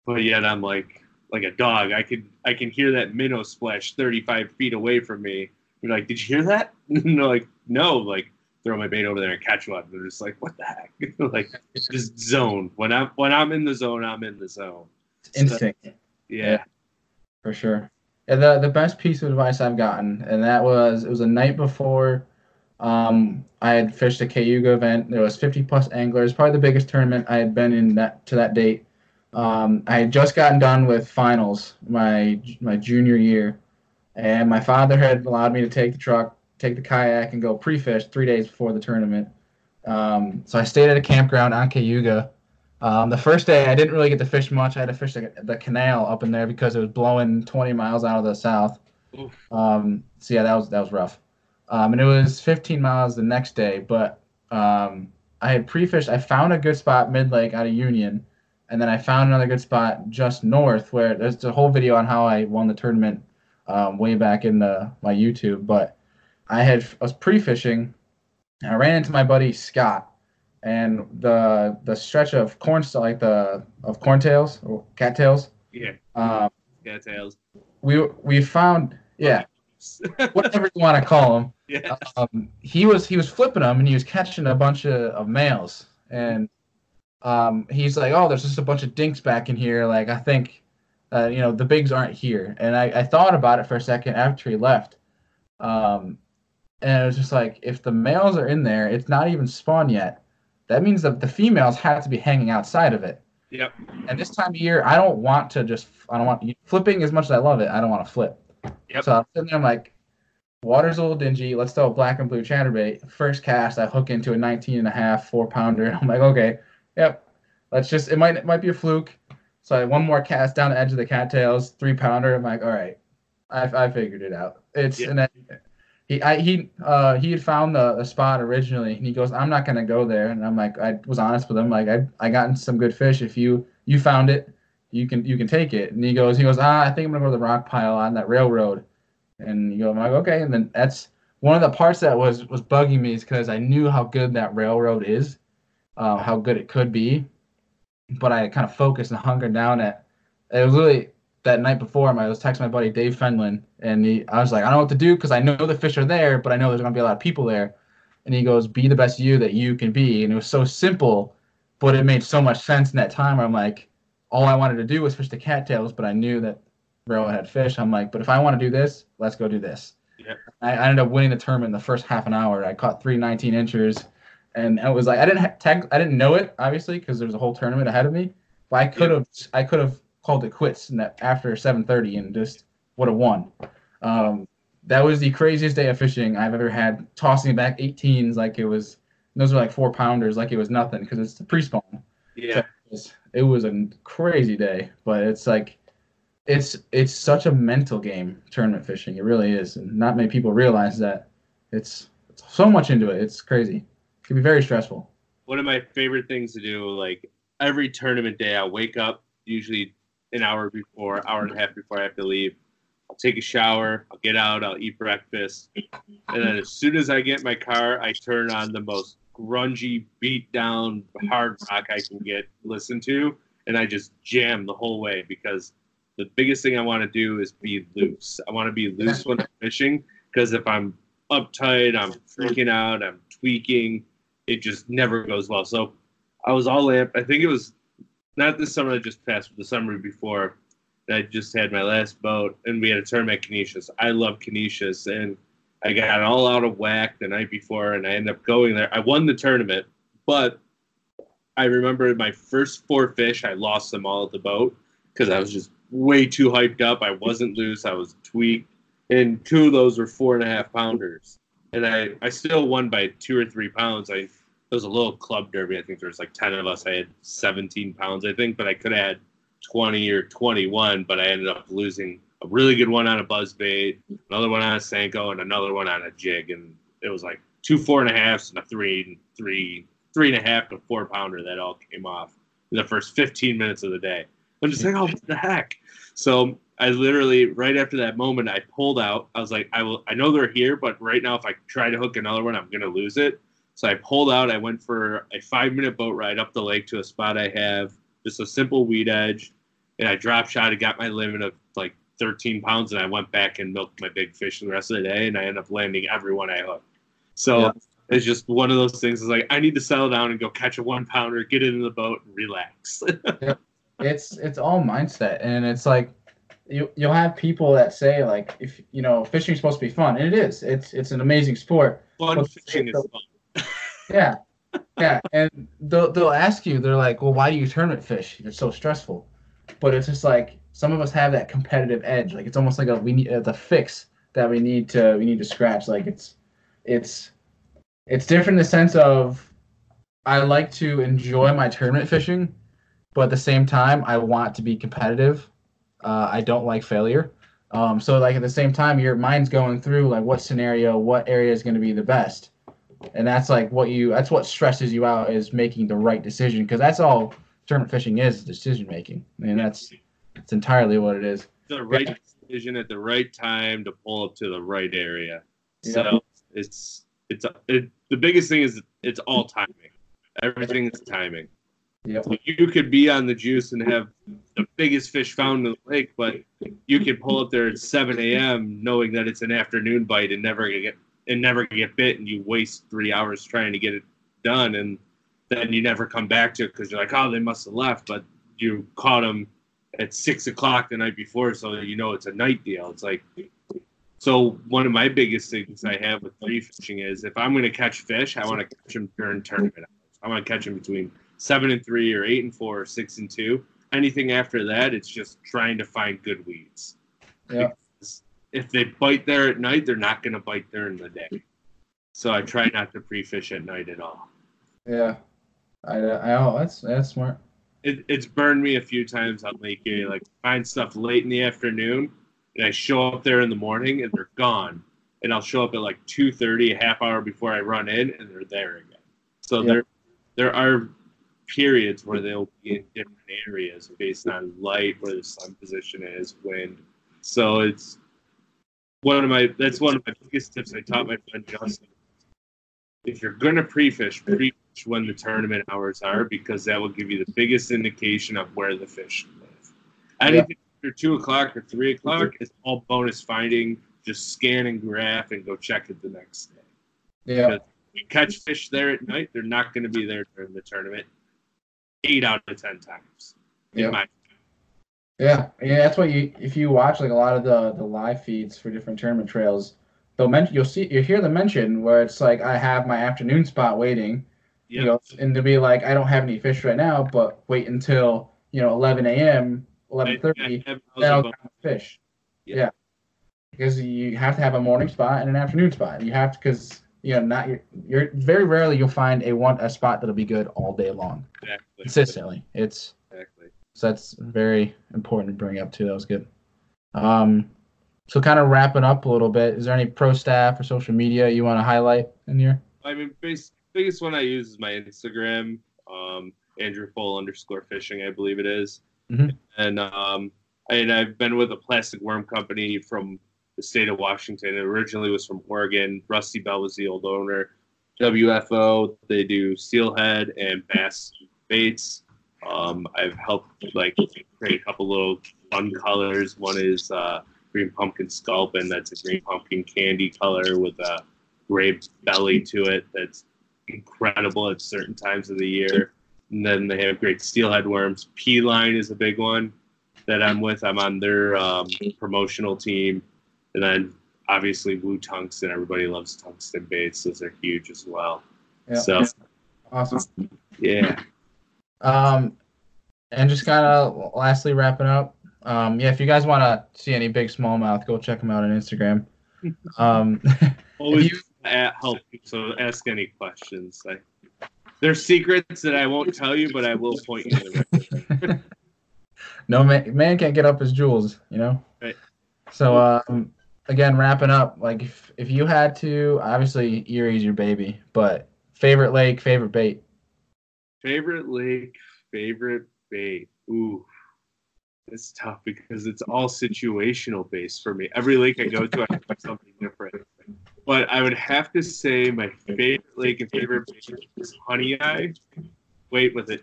But yet I'm like like a dog. I can I can hear that minnow splash 35 feet away from me. You're like, did you hear that? <laughs> and they're like, no. Like throw my bait over there and catch one. They're just like, what the heck? <laughs> like just zone. When I'm when I'm in the zone, I'm in the zone. Instinct. Yeah. for sure. And the the best piece of advice I've gotten, and that was it was a night before um, I had fished a Cayuga event. There was 50 plus anglers, probably the biggest tournament I had been in that to that date. Um, I had just gotten done with finals my my junior year, and my father had allowed me to take the truck, take the kayak, and go pre-fish three days before the tournament. Um, so I stayed at a campground on Cayuga. Um, the first day I didn't really get to fish much. I had to fish the, the canal up in there because it was blowing 20 miles out of the south. Um, so yeah, that was that was rough. Um, and it was 15 miles the next day, but um, I had pre-fished. I found a good spot mid lake out of Union, and then I found another good spot just north where there's a whole video on how I won the tournament um, way back in the my YouTube. But I had I was pre-fishing, and I ran into my buddy Scott, and the the stretch of corn like the of corntails or cattails. Yeah. Um, Cattails. we we found yeah <laughs> whatever you want to call them yeah. um, he was he was flipping them and he was catching a bunch of, of males and um, he's like oh there's just a bunch of dinks back in here. Like i think uh, you know the bigs aren't here. And I, I thought about it for a second after he left. Um, and it was just like if the males are in there it's not even spawn yet. That means that the females have to be hanging outside of it. Yep. and this time of year i don't want to just i don't want flipping as much as i love it i don't want to flip. Yep. so i'm sitting there i'm like water's a little dingy. Let's throw a black and blue chatterbait. First cast i hook into a 19 and a half four pounder. <laughs> I'm like okay yep. Let's just it might it might be a fluke. So I, one more cast down the edge of the cattails three pounder. I'm like all right. I, I figured it out. It's Yeah. and then he I, he uh he had found the, the spot originally and he goes i'm not gonna go there. And i'm like i was honest with him like i i gotten some good fish. If you you found it you can you can take it. And he goes he goes ah i think i'm gonna go to the rock pile on that railroad. And you go i'm like okay. And then that's one of the parts that was was bugging me is because i knew how good that railroad is uh, how good it could be but i kind of focused and hunkered down at it was really that night before I was texting my buddy Dave Fenlon, and he, I was like, I don't know what to do because I know the fish are there, but I know there's gonna be a lot of people there. And he goes, "Be the best you that you can be." And it was so simple, but it made so much sense in that time. Where I'm like, all I wanted to do was fish the cattails, but I knew that Rail had fish. I'm like, but if I want to do this, let's go do this. Yeah. I, I ended up winning the tournament in the first half an hour. I caught three 19 inchers, and I was like, I didn't ha- tag, I didn't know it obviously because there's a whole tournament ahead of me. But I could have, I could have called it quits that after 7:30 and just would have won. Um, that was the craziest day of fishing I've ever had. Tossing back 18s like it was, those were like four pounders, like it was nothing because it's the pre-spawn. Yeah. It was, it was a crazy day, but it's like, it's it's such a mental game tournament fishing. It really is, and not many people realize that. It's, it's so much into it. It's crazy. Can be very stressful. One of my favorite things to do, like every tournament day, I'll wake up usually an hour before, hour and a half before I have to leave. I'll take a shower, I'll get out, I'll eat breakfast, and then as soon as I get my car, I turn on the most grungy, beat down hard rock I can get listen to, and I just jam the whole way because the biggest thing I want to do is be loose. I want to be loose when I'm fishing because if I'm uptight, I'm freaking out, I'm tweaking, it just never goes well. So I was all amped. I think it was not this summer that just passed, but the summer before. I just had my last boat, and we had a tournament at Conesus. I love Conesus, and I got all out of whack the night before, and I ended up going there. I won the tournament, but I remember my first four fish, I lost them all at the boat because I was just way too hyped up. I wasn't loose. I was tweaked, and two of those were four and a half pounders, and I I still won by two or three pounds. I it was a little club derby. I think there was like ten of us. I had 17 pounds, I think, but I could have had 20 or 21, but I ended up losing a really good one on a buzz bait, another one on a Senko, and another one on a jig. And it was like two four and a halfs and a three three, three and a half to four pounder that all came off in the first 15 minutes of the day. I'm just like, oh, what the heck? So I literally, right after that moment, I pulled out. I was like, I will. I know they're here, but right now, if I try to hook another one, I'm gonna lose it. So I pulled out. I went for a five minute boat ride up the lake to a spot I have, just a simple weed edge, and I drop shot. I got my limit of like 13 pounds, and I went back and milked my big fish the rest of the day, and I ended up landing everyone I hooked. So. Yeah. It's just one of those things. Is like I need to settle down and go catch a one pounder, get it in the boat, and relax. <laughs> yep. It's it's all mindset, and it's like you you'll have people that say like if you know fishing's supposed to be fun and it is. It's it's an amazing sport. Fun fishing is fun. <laughs> <laughs> Yeah. Yeah. And they'll, they'll ask you they're like well why do you tournament fish? It's so stressful. But it's just like some of us have that competitive edge. Like it's almost like a we need uh, the fix that we need to we need to scratch. Like it's it's it's different in the sense of i like to enjoy my tournament fishing but at the same time i want to be competitive uh, I don't like failure. Um, so like at the same time, your mind's going through like what scenario, what area is going to be the best, and that's like what you that's what stresses you out is making the right decision because that's all tournament fishing is decision making. I mean that's that's entirely what it is. The right yeah. decision at the right time to pull up to the right area. So it's it's it, the biggest thing is it's all timing. Everything is timing. Yep. So you could be on the juice and have the biggest fish found in the lake, but you can pull up there at 7 a.m. knowing that it's an afternoon bite and never get and never get bit, and you waste three hours trying to get it done, and then you never come back to it because you're like, oh, they must have left, but you caught them at six o'clock the night before, so you know it's a night deal. It's like so one of my biggest things I have with free fishing is if I'm going to catch fish, I want to catch them during tournament hours. I want to catch them between seven and three or eight and four or six and two. Anything after that, it's just trying to find good weeds. Yeah. Because if they bite there at night, they're not going to bite there in the day. So I try not to pre-fish at night at all. Yeah, I, I oh that's that's smart. It, it's burned me a few times on Lake Erie. Like find stuff late in the afternoon, and I show up there in the morning, and they're gone. And I'll show up at like two thirty, a half hour before I run in, and they're there again. So yeah. there, there are periods where they'll be in different areas based on light, where the sun position is, wind. So it's one of my that's one of my biggest tips I taught my friend Justin. If you're gonna pre-fish, pre-fish when the tournament hours are because that will give you the biggest indication of where the fish live. Anything yeah. after two o'clock or three o'clock is all bonus finding. Just scan and graph and go check it the next day. Yeah. Because you catch fish there at night, they're not going to be there during the tournament eight out of ten times. Yeah. Yeah, yeah, that's what you if you watch like a lot of the the live feeds for different tournament trails, they'll mention you'll see you hear the mention where it's like I have my afternoon spot waiting, yep. you know, and to be like I don't have any fish right now, but wait until you know 11 a.m. 11:30, then I'll fish. Yep. Yeah, because you have to have a morning spot and an afternoon spot. You have to because you know, not you're, you're very rarely you'll find a one a spot that'll be good all day long. Exactly. Consistently. It's exactly. So that's very important to bring up too. That was good. Um, so kind of wrapping up a little bit, is there any pro staff or social media you want to highlight in here? I mean, base, biggest one I use is my Instagram, um, Andrew Full underscore fishing, I believe it is. Mm-hmm. And um, and I've been with a plastic worm company from the state of Washington. It originally was from Oregon. Rusty Bell was the old owner. WFO, they do steelhead and bass baits. Um, I've helped like create a couple little fun colors. One is uh, green pumpkin sculpin. That's a green pumpkin candy color with a gray belly to it. That's incredible at certain times of the year. And then they have great steelhead worms. P line is a big one that I'm with. I'm on their um, promotional team. And then obviously Woo Tungsten. Everybody loves tungsten baits. Those are huge as well. Yeah. So awesome. Yeah. Um, and just kind of lastly wrapping up. Um, yeah, if you guys want to see any big smallmouth, go check them out on Instagram. Um, <laughs> always you, help. So ask any questions. I, there's secrets that I won't tell you, but I will point you. To <laughs> no man, man can't get up his jewels, you know. Right. So um, again, wrapping up, like if, if you had to, obviously Erie's your baby, but favorite lake, favorite bait. Favorite lake, favorite bait. Ooh. It's tough because it's all situational based for me. Every lake I go to, I do something different. But I would have to say my favorite lake and favorite bait is Honeoye. Wait, with it,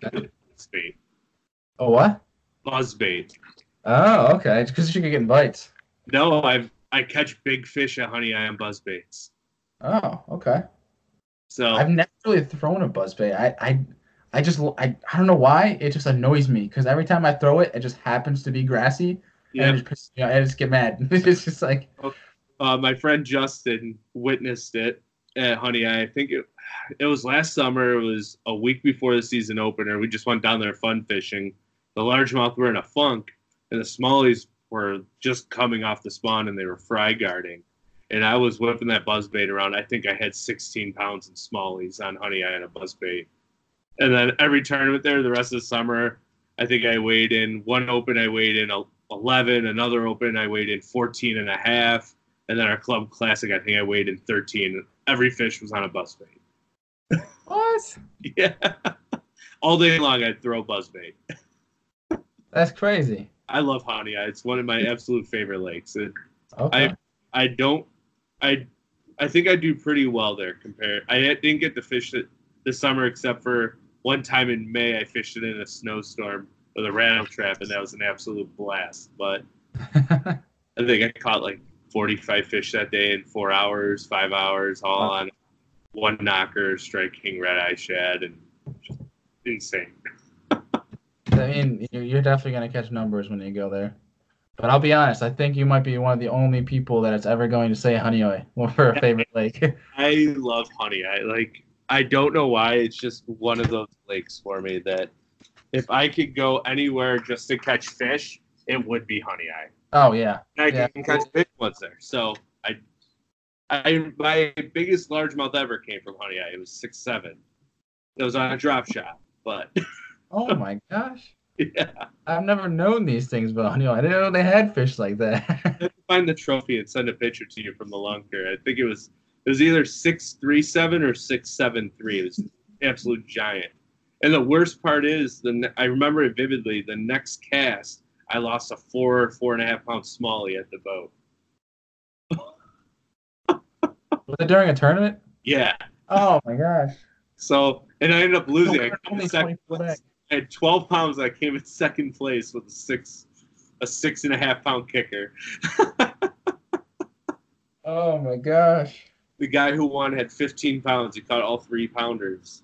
bait, Oh what? buzz bait. Oh, okay. It's because you could get bites. No, I've I catch big fish at Honeoye Am buzz baits. Oh, okay. So I've never really thrown a buzzbait. I, I, I just, I, I don't know why. It just annoys me because every time I throw it, it just happens to be grassy, yeah, and it just, me off. I just get mad. <laughs> it's just like, uh, my friend Justin witnessed it at Honey I think it it was last summer. It was a week before the season opener. We just went down there fun fishing. The largemouth were in a funk, and the smallies were just coming off the spawn, and they were fry guarding. And I was whipping that buzzbait around. I think I had 16 pounds in smallies on Honeoye and a buzzbait. And then every tournament there, the rest of the summer, I think I weighed in one open. I weighed in 11. Another open, I weighed in 14 and a half. And then our club classic, I think I weighed in 13. Every fish was on a buzzbait. what? <laughs> Yeah. All day long, I'd throw buzzbait. That's crazy. I love Eye. It's one of my absolute favorite lakes. It, Okay. I don't, I, I think I do pretty well there compared. I didn't get to fish it this summer except for one time in May. I fished it in a snowstorm with a rattle trap, and that was an absolute blast. But <laughs> I think I caught like 45 fish that day in four hours, five hours, all Wow. on one knocker, Strike King red eye shad, and just insane. I mean, you're definitely gonna catch numbers when you go there. But I'll be honest, I think you might be one of the only people that is ever going to say Honeoye for <laughs> a favorite <laughs> lake. I love honey. I like. I don't know why. It's just one of those lakes for me that if I could go anywhere just to catch fish, it would be Honeoye. oh yeah. And I Yeah. can catch big ones there. So I, I my biggest largemouth ever came from Honeoye. It was six seven. It was on a drop shot, but <laughs> Oh <laughs> my gosh. yeah, I've never known these things but Honeoye. I didn't know they had fish like that. <laughs> I have to find the trophy and send a picture to you from the long lunker. I think it was it was either six three seven or six seven three. It was an absolute giant. And the worst part is, the I remember it vividly. The next cast, I lost a four four and a half pound smallie at the boat. <laughs> Was it during a tournament? Yeah. Oh my gosh. So and I ended up losing. I Only came in 24 second place. I had 12 pounds. I came in second place with a six, a six and a half pound kicker. <laughs> Oh my gosh. the guy who won had 15 pounds. He caught all three pounders.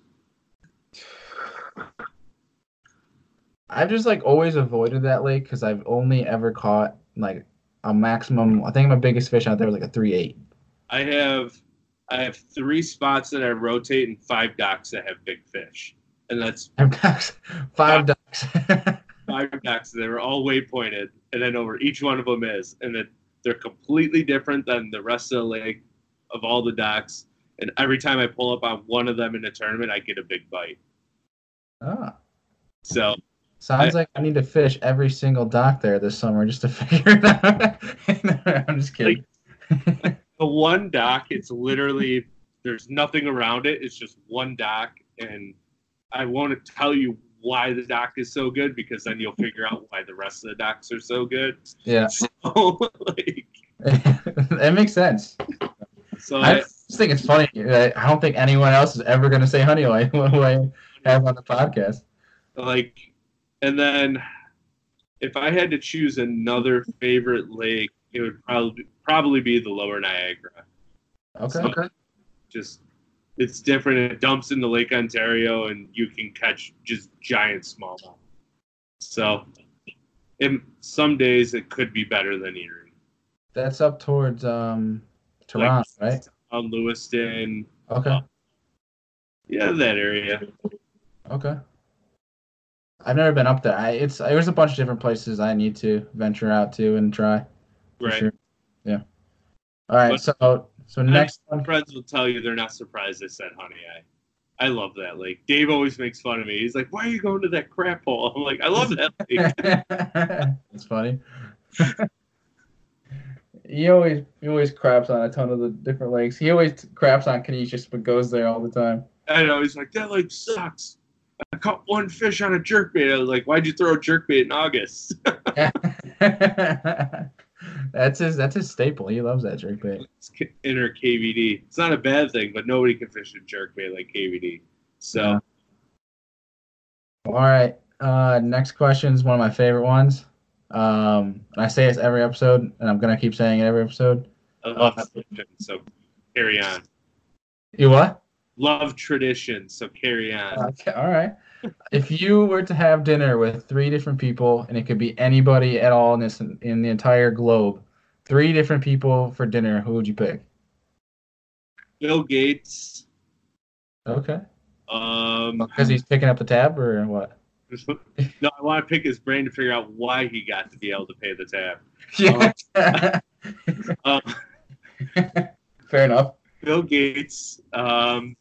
I've just like always avoided that lake because I've only ever caught like a maximum. I think my biggest fish out there was like a three eight. I have, I have three spots that I rotate and five docks that have big fish, and that's Five ducks. five docks. <laughs> They were all waypointed, and then over each one of them is, and that they're completely different than the rest of the lake of all the docks. And every time I pull up on one of them in a tournament, I get a big bite. ah, So sounds like I need to fish every single dock there this summer just to <laughs> figure it out. <laughs> I'm just kidding. the one dock, it's literally there's nothing around it. It's just one dock, and I won't tell you why the dock is so good because then you'll figure out why the rest of the docks are so good. yeah, <laughs> So like, <laughs> that makes sense. so I I, just think it's funny. I I don't think anyone else is ever going to say Honeoye what I have on the podcast. like, and then if I had to choose another favorite lake, it would probably probably be the Lower Niagara. Okay. So- just it's different. It dumps into Lake Ontario, and you can catch just giant smallmouth. So, in some days it could be better than Erie. That's up towards um Toronto, right? On Lewiston, Okay. yeah, that area. Okay. I've never been up there. I it's there's a bunch of different places I need to venture out to and try. Right. sure. Yeah. All right. But- So so next one. Friends will tell you they're not surprised I said Honeoye. I love that lake. Dave always makes fun of me. He's like, "Why are you going to that crap hole?" I'm like, "I love that <laughs> lake." It's funny. he always he always craps on a ton of the different lakes. He always craps on Conesus, but goes there all the time. I know. He's like, "That lake sucks." I caught one fish on a jerkbait. I was like, why'd you throw a jerkbait in August? <laughs> <laughs> that's his. That's his staple. He loves that jerkbait. it's K- inner KVD. It's not a bad thing, but nobody can fish a jerkbait like KVD. So Yeah. All right. Uh, next question is one of my favorite ones. Um, and I say this every episode, and I'm gonna keep saying it every episode. I love tradition. So carry on. You what? Love tradition. So carry on. Okay. All right. If you were to have dinner with three different people, and it could be anybody at all in this in the entire globe, three different people for dinner, who would you pick? Bill Gates. Okay. Um, Because he's picking up the tab, or what? <laughs> no, I want to pick his brain to figure out why he got to be able to pay the tab. <laughs> Yeah. <laughs> Um, Fair enough. Bill Gates. Um,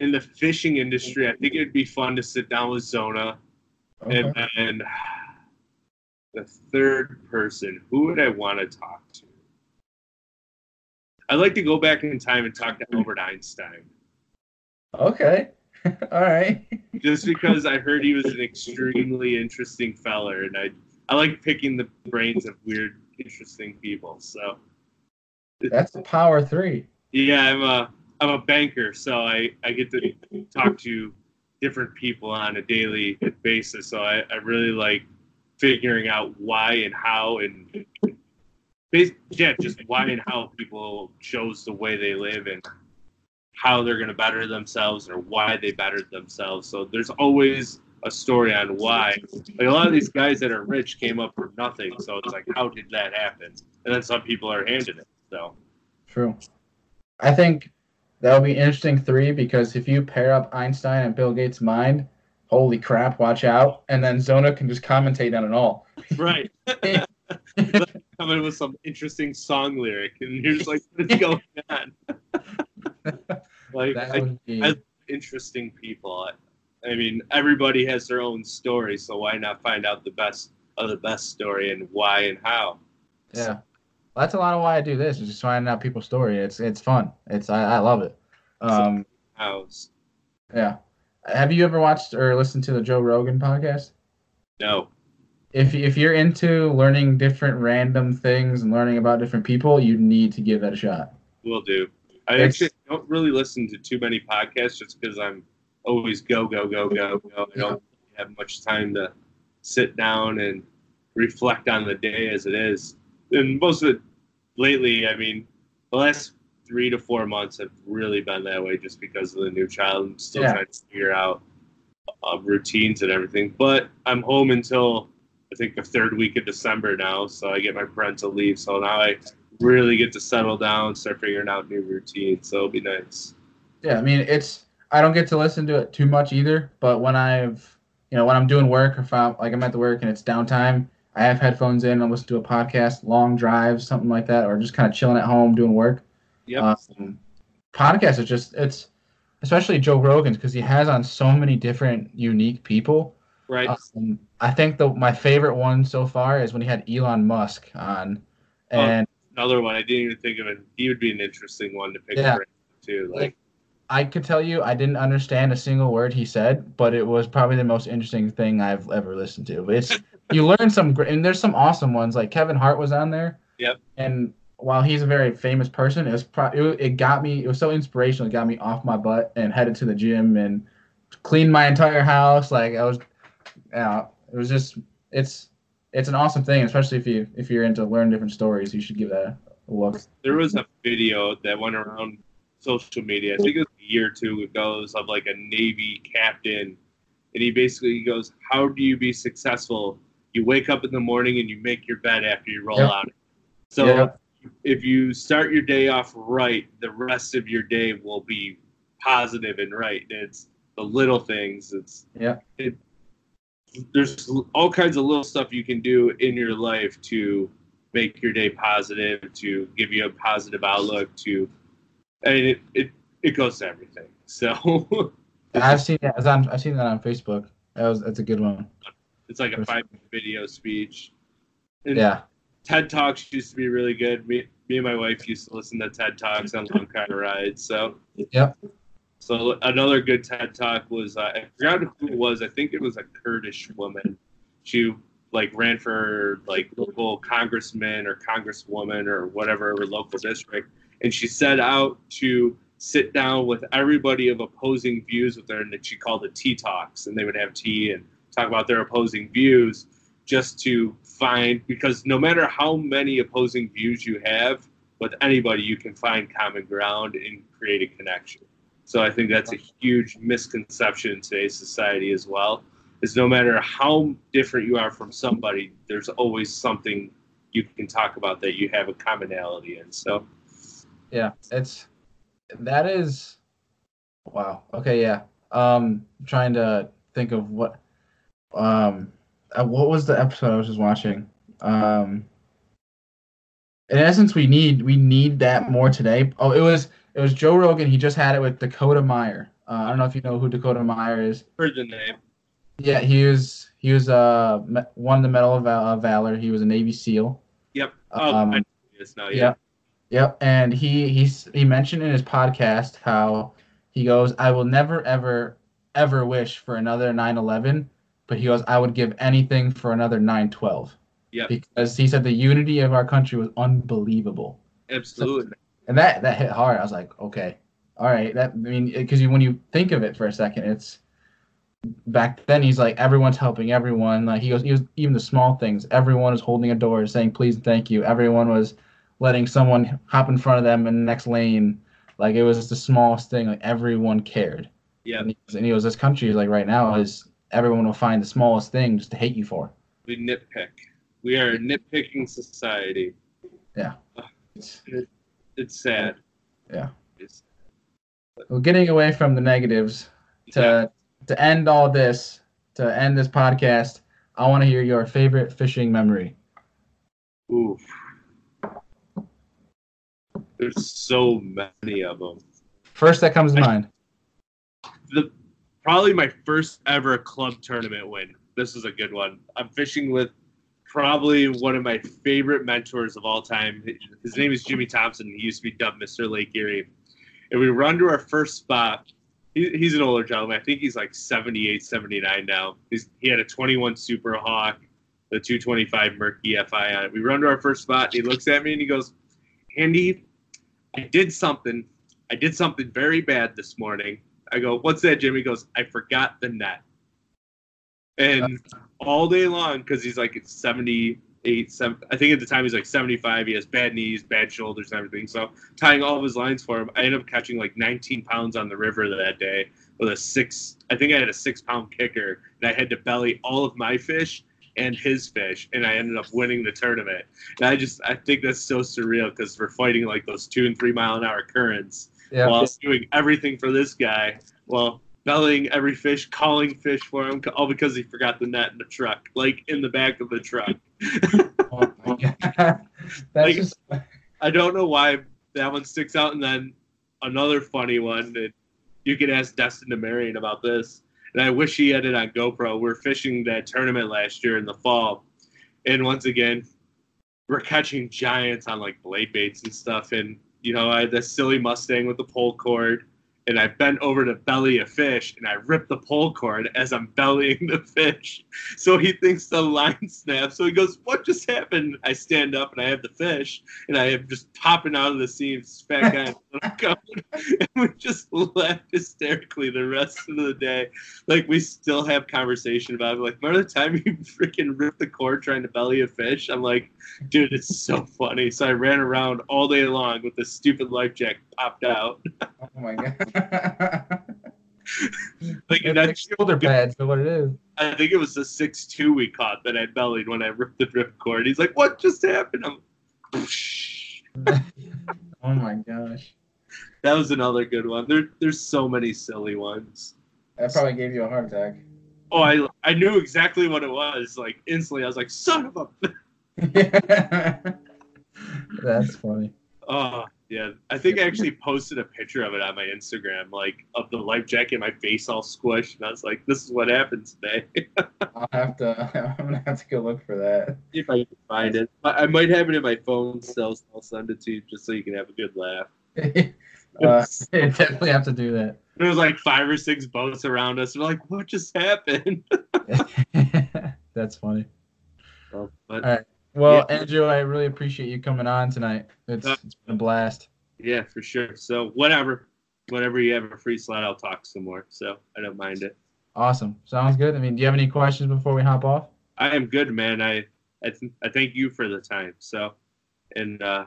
in the fishing industry, I think it'd be fun to sit down with Zona. Okay. And then the third person, who would I want to talk to? I'd like to go back in time and talk to Albert Einstein. Okay. <laughs> All right. Just because I heard he was an extremely interesting feller, and I I like picking the brains of weird, interesting people. So That's the power three. yeah, I'm a I'm a banker, so I I get to talk to different people on a daily basis. So I, I really like figuring out why and how and yeah, just why and how people chose the way they live and how they're going to better themselves or why they bettered themselves. So there's always a story on why. Like a lot of these guys that are rich came up from nothing. So it's like, how did that happen? And then some people are handed it. So True. I think that would be interesting three because if you pair up Einstein and Bill Gates' mind, holy crap, watch out. And then Zona can just commentate on it all. right. <laughs> <laughs> Come in with some interesting song lyric, and you're just like, what's going on? <laughs> like, That I, be, I- interesting people. I, I mean, everybody has their own story, so why not find out the best of the best story and why and how? yeah. Well, that's a lot of why I do this, is just finding out people's story. It's it's fun. It's I, I love it. Um How's yeah. Have you ever watched or listened to the Joe Rogan podcast? no. If if you're into learning different random things and learning about different people, you need to give that a shot. Will do. I It's- actually don't really listen to too many podcasts just because I'm always go, go, go, go, go. I don't have much time to sit down and reflect on the day as it is. And most of it lately, I mean, the last three to four months have really been that way just because of the new child. I'm still Yeah. trying to figure out uh, routines and everything. But I'm home until I think the third week of December now, so I get my parental leave. So now I really get to settle down, start figuring out new routines. So it'll be nice. Yeah, I mean it's I don't get to listen to it too much either, but when I've you know when I'm doing work or if I'm like I'm at the work and it's downtime, I have headphones in and listen to a podcast, long drives, something like that, or just kind of chilling at home doing work. Yep. Um, podcast is just it's especially Joe Rogan's because he has on so many different unique people. right. Um, I think the my favorite one so far is when he had Elon Musk on, Oh, and Another one I didn't even think of it. He would be an interesting one to pick Yeah. too. Like Like, I could tell you I didn't understand a single word he said, but it was probably the most interesting thing I've ever listened to. It's <laughs> you learn some great, and there's some awesome ones. Like Kevin Hart was on there. Yep. And while he's a very famous person, it was pro- it, it got me. It was so inspirational. It got me off my butt and headed to the gym and cleaned my entire house. Like I was, yeah, it was just it's it's an awesome thing, especially if you if you're into learn different stories. You should give that a look. there was a video that went around social media. I think it was a year or two ago. Of like a Navy captain, and he basically goes, "How do you be successful? You wake up in the morning and you make your bed after you roll Yep. out. So Yep. if you start your day off right, the rest of your day will be positive and right. It's the little things. It's yeah. It, there's all kinds of little stuff you can do in your life to make your day positive, to give you a positive outlook, to and it it, it goes to everything. So <laughs> I've seen that. I've seen that on Facebook. That was that's a good one. It's like a five minute video speech. And Yeah. TED Talks used to be really good. Me, me and my wife used to listen to TED Talks on long car rides. So Yep. So another good TED talk was uh, I forgot who it was. I think it was a Kurdish woman. She like ran for like local congressman or congresswoman or whatever her local district, and she set out to sit down with everybody of opposing views with her, and she called it tea talks, and they would have tea and talk about their opposing views, just to find because no matter how many opposing views you have with anybody, you can find common ground and create a connection. So I think that's a huge misconception in today's society as well. Is no matter how different you are from somebody, there's always something you can talk about that you have a commonality in. So Yeah, it's that is wow. Okay, yeah. Um trying to think of what um uh, what was the episode I was just watching? Um in essence we need we need that more today. Oh, it was it was Joe Rogan. He just had it with Dakota Meyer. Uh, I don't know if you know who Dakota Meyer is. heard the name. Yeah, he was he was uh won the Medal of Val- uh, Valor. He was a Navy SEAL. Yep. Oh, Um, I know who it is now. Yep. Yeah. Yep. And he he's he mentioned in his podcast how he goes, I will never ever ever wish for another 9/11, but he goes, I would give anything for another 9/12. Yep. Because he said the unity of our country was unbelievable, Absolutely. and that that hit hard. I was like, okay, all right. That I mean, because when you think of it for a second, it's back then he's like everyone's helping everyone like he goes he was even the small things everyone was holding a door saying please and thank you everyone was letting someone hop in front of them in the next lane like it was just the smallest thing like everyone cared Yeah. and he, was, and he goes this country is like right now is everyone will find the smallest thing just to hate you for We nitpick. We are a nitpicking society. Yeah. It's- It's sad. Yeah. It's, well, getting away from the negatives to yeah. to end all this to end this podcast i want to hear your favorite fishing memory Oof. There's so many of them. first that comes to mind The probably my first ever club tournament win. This is a good one. I'm fishing with probably one of my favorite mentors of all time. His name is Jimmy Thompson. He used to be dubbed Mr. Lake Erie. And we run to our first spot. He, he's an older gentleman. I think he's like 78, 79 now. He's, he had a 21 Super Hawk, the 225 Merc EFI on it. We run to our first spot. He looks at me and he goes, Andy, I did something. I did something very bad this morning. I go, what's that, Jimmy? He goes, I forgot the net. And all day long, because he's like 78, 7, I think at the time he's like 75. He has bad knees, bad shoulders, and everything. So tying all of his lines for him, I ended up catching like 19 pounds on the river that day with a six, I think I had a six pound kicker, and I had to belly all of my fish and his fish, and I ended up winning the tournament. And I just, I think that's so surreal because we're fighting like those two and three mile an hour currents yeah while doing everything for this guy. Well, bellying every fish, calling fish for him, all because he forgot the net in the truck, like in the back of the truck. <laughs> Oh my God. <laughs> That's Like- just I don't know why that one sticks out. And then another funny one that you could ask Destin to Marion about this. And I wish he had it on GoPro. We're fishing that tournament last year in the fall. And once again, we're catching giants on like blade baits and stuff. And, you know, I had this silly Mustang with the pole cord. And I bent over to belly a fish and I ripped the pole cord as I'm bellying the fish. So he thinks the line <laughs> snapped. So he goes, What just happened? I stand up and I have the fish and I am just popping out of the this fat guy. <laughs> And we just laughed hysterically the rest of the day. Like we still have conversation about it. Like, remember the time <laughs> you freaking ripped the cord trying to belly a fish? I'm like, dude, it's so funny. So I ran around all day long with this stupid life jacket popped out. oh my god. <laughs> Like it's like shoulder pads for what it is. I think it was the six two we caught that I bellied when I ripped the drip cord. He's like, What just happened? I'm <laughs> oh my gosh. That was another good one. There, there's so many silly ones. That probably gave you a heart attack. Oh, I, I knew exactly what it was. Like instantly, I was like, "Son of a!" <laughs> That's funny. Oh, yeah. I think I actually posted a picture of it on my Instagram, like of the life jacket, my face all squished, and I was like, "This is what happened today." <laughs> I'll have to. <laughs> I'm gonna have to go look for that. if I can find it, I, I might have it in my phone still. So I'll send it to you just so you can have a good laugh. <laughs> uh, definitely have to do that. There was like five or six boats around us. We're like, what just happened? That's funny. So, but All right. Well, Yeah. Andrew, I really appreciate you coming on tonight. It's, Uh, it's been a blast. yeah, for sure. So whatever, whenever you have a free slot, I'll talk some more. So I don't mind it. Awesome. Sounds good. I mean, do you have any questions before we hop off? I am good, man. I I, th- I thank you for the time. So, and uh,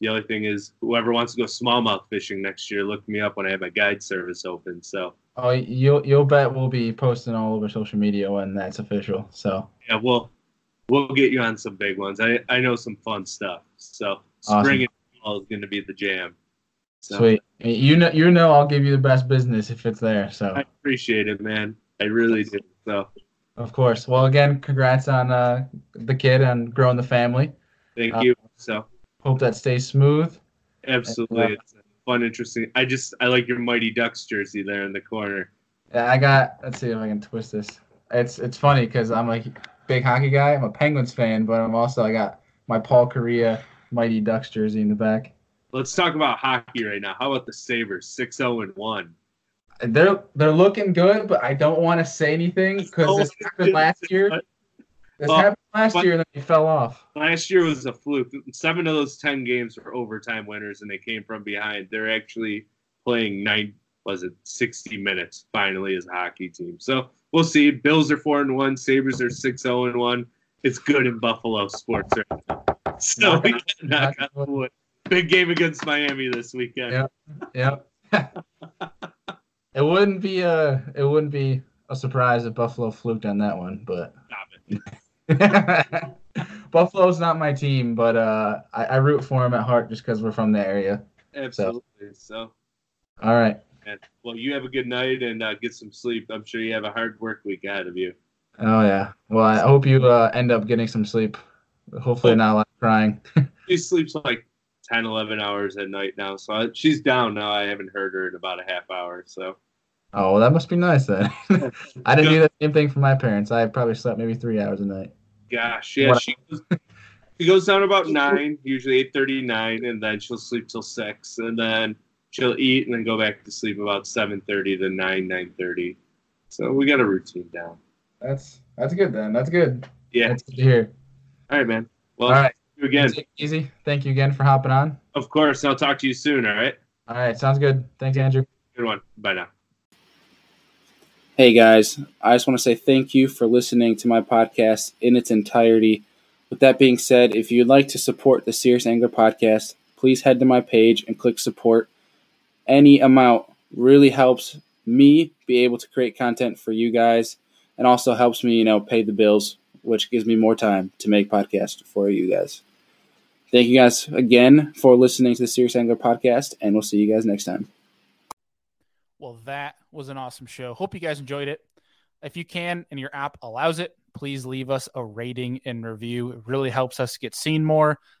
the other thing is, whoever wants to go smallmouth fishing next year, look me up when I have my guide service open. So Oh, you'll you'll bet we'll be posting all over social media when that's official. So yeah, we'll we'll get you on some big ones. I I know some fun stuff. So Awesome. spring and fall is going to be the jam. So sweet. You know you know I'll give you the best business if it's there. So I appreciate it, man. I really do. So of course. Well, again, congrats on uh, the kid and growing the family. thank Uh, you. So Hope that stays smooth. absolutely, Yeah. it's fun, interesting. I just I like your Mighty Ducks jersey there in the corner. Yeah, I got. Let's see if I can twist this. It's it's funny because I'm a big hockey guy. I'm a Penguins fan, but I'm also I got my Paul Kariya Mighty Ducks jersey in the back. Let's talk about hockey right now. How about the Sabres? 6 0 and 1. They're they're looking good, but I don't want to say anything because this <laughs> happened last year. This Well, happened last year, and then he fell off. Last year was a fluke. Seven of those 10 games were overtime winners, and they came from behind. They're actually playing nine, was it 60 minutes finally as a hockey team. So we'll see. Bills are 4 and 1, Sabres are 6 0 and 1. It's good in Buffalo sports right now. So Knock we can knock on wood. Big game against Miami this weekend. Yeah. Yep. it wouldn't be a it wouldn't be a surprise if Buffalo fluked on that one, but. <laughs> Buffalo's not my team, but uh, I, I root for them at heart just because we're from the area. Absolutely. So, All right. Man, well, you have a good night and uh, get some sleep. I'm sure you have a hard work week ahead of you. Oh yeah. Well, I hope you uh, end up getting some sleep. Hopefully, not a lot of crying. <laughs> She sleeps like 10, 11 hours at night now. So I, she's down now. I haven't heard her in about a half hour. So, Oh, well, that must be nice then. <laughs> I didn't do the same thing for my parents. I probably slept maybe three hours a night. gosh, yeah, she goes, she goes down about nine, usually 8:39, and then she'll sleep till six, and then she'll eat and then go back to sleep about 7:30 to 9, 9:30. So we got a routine down. That's that's good then. That's good. Yeah. That's good to hear. All right, man. Well, All right. you again. Take it easy. Thank you again for hopping on. Of course. I'll talk to you soon. All right. All right. Sounds good. Thanks, Andrew. Good one. Bye now. Hey guys, I just want to say thank you for listening to my podcast in its entirety. With that being said, if you'd like to support the Serious Angler podcast, please head to my page and click support. Any amount really helps me be able to create content for you guys and also helps me, you know, pay the bills, which gives me more time to make podcasts for you guys. Thank you guys again for listening to the Serious Angler podcast, and we'll see you guys next time. Well, that was an awesome show. Hope you guys enjoyed it. If you can and your app allows it, please leave us a rating and review. It really helps us get seen more,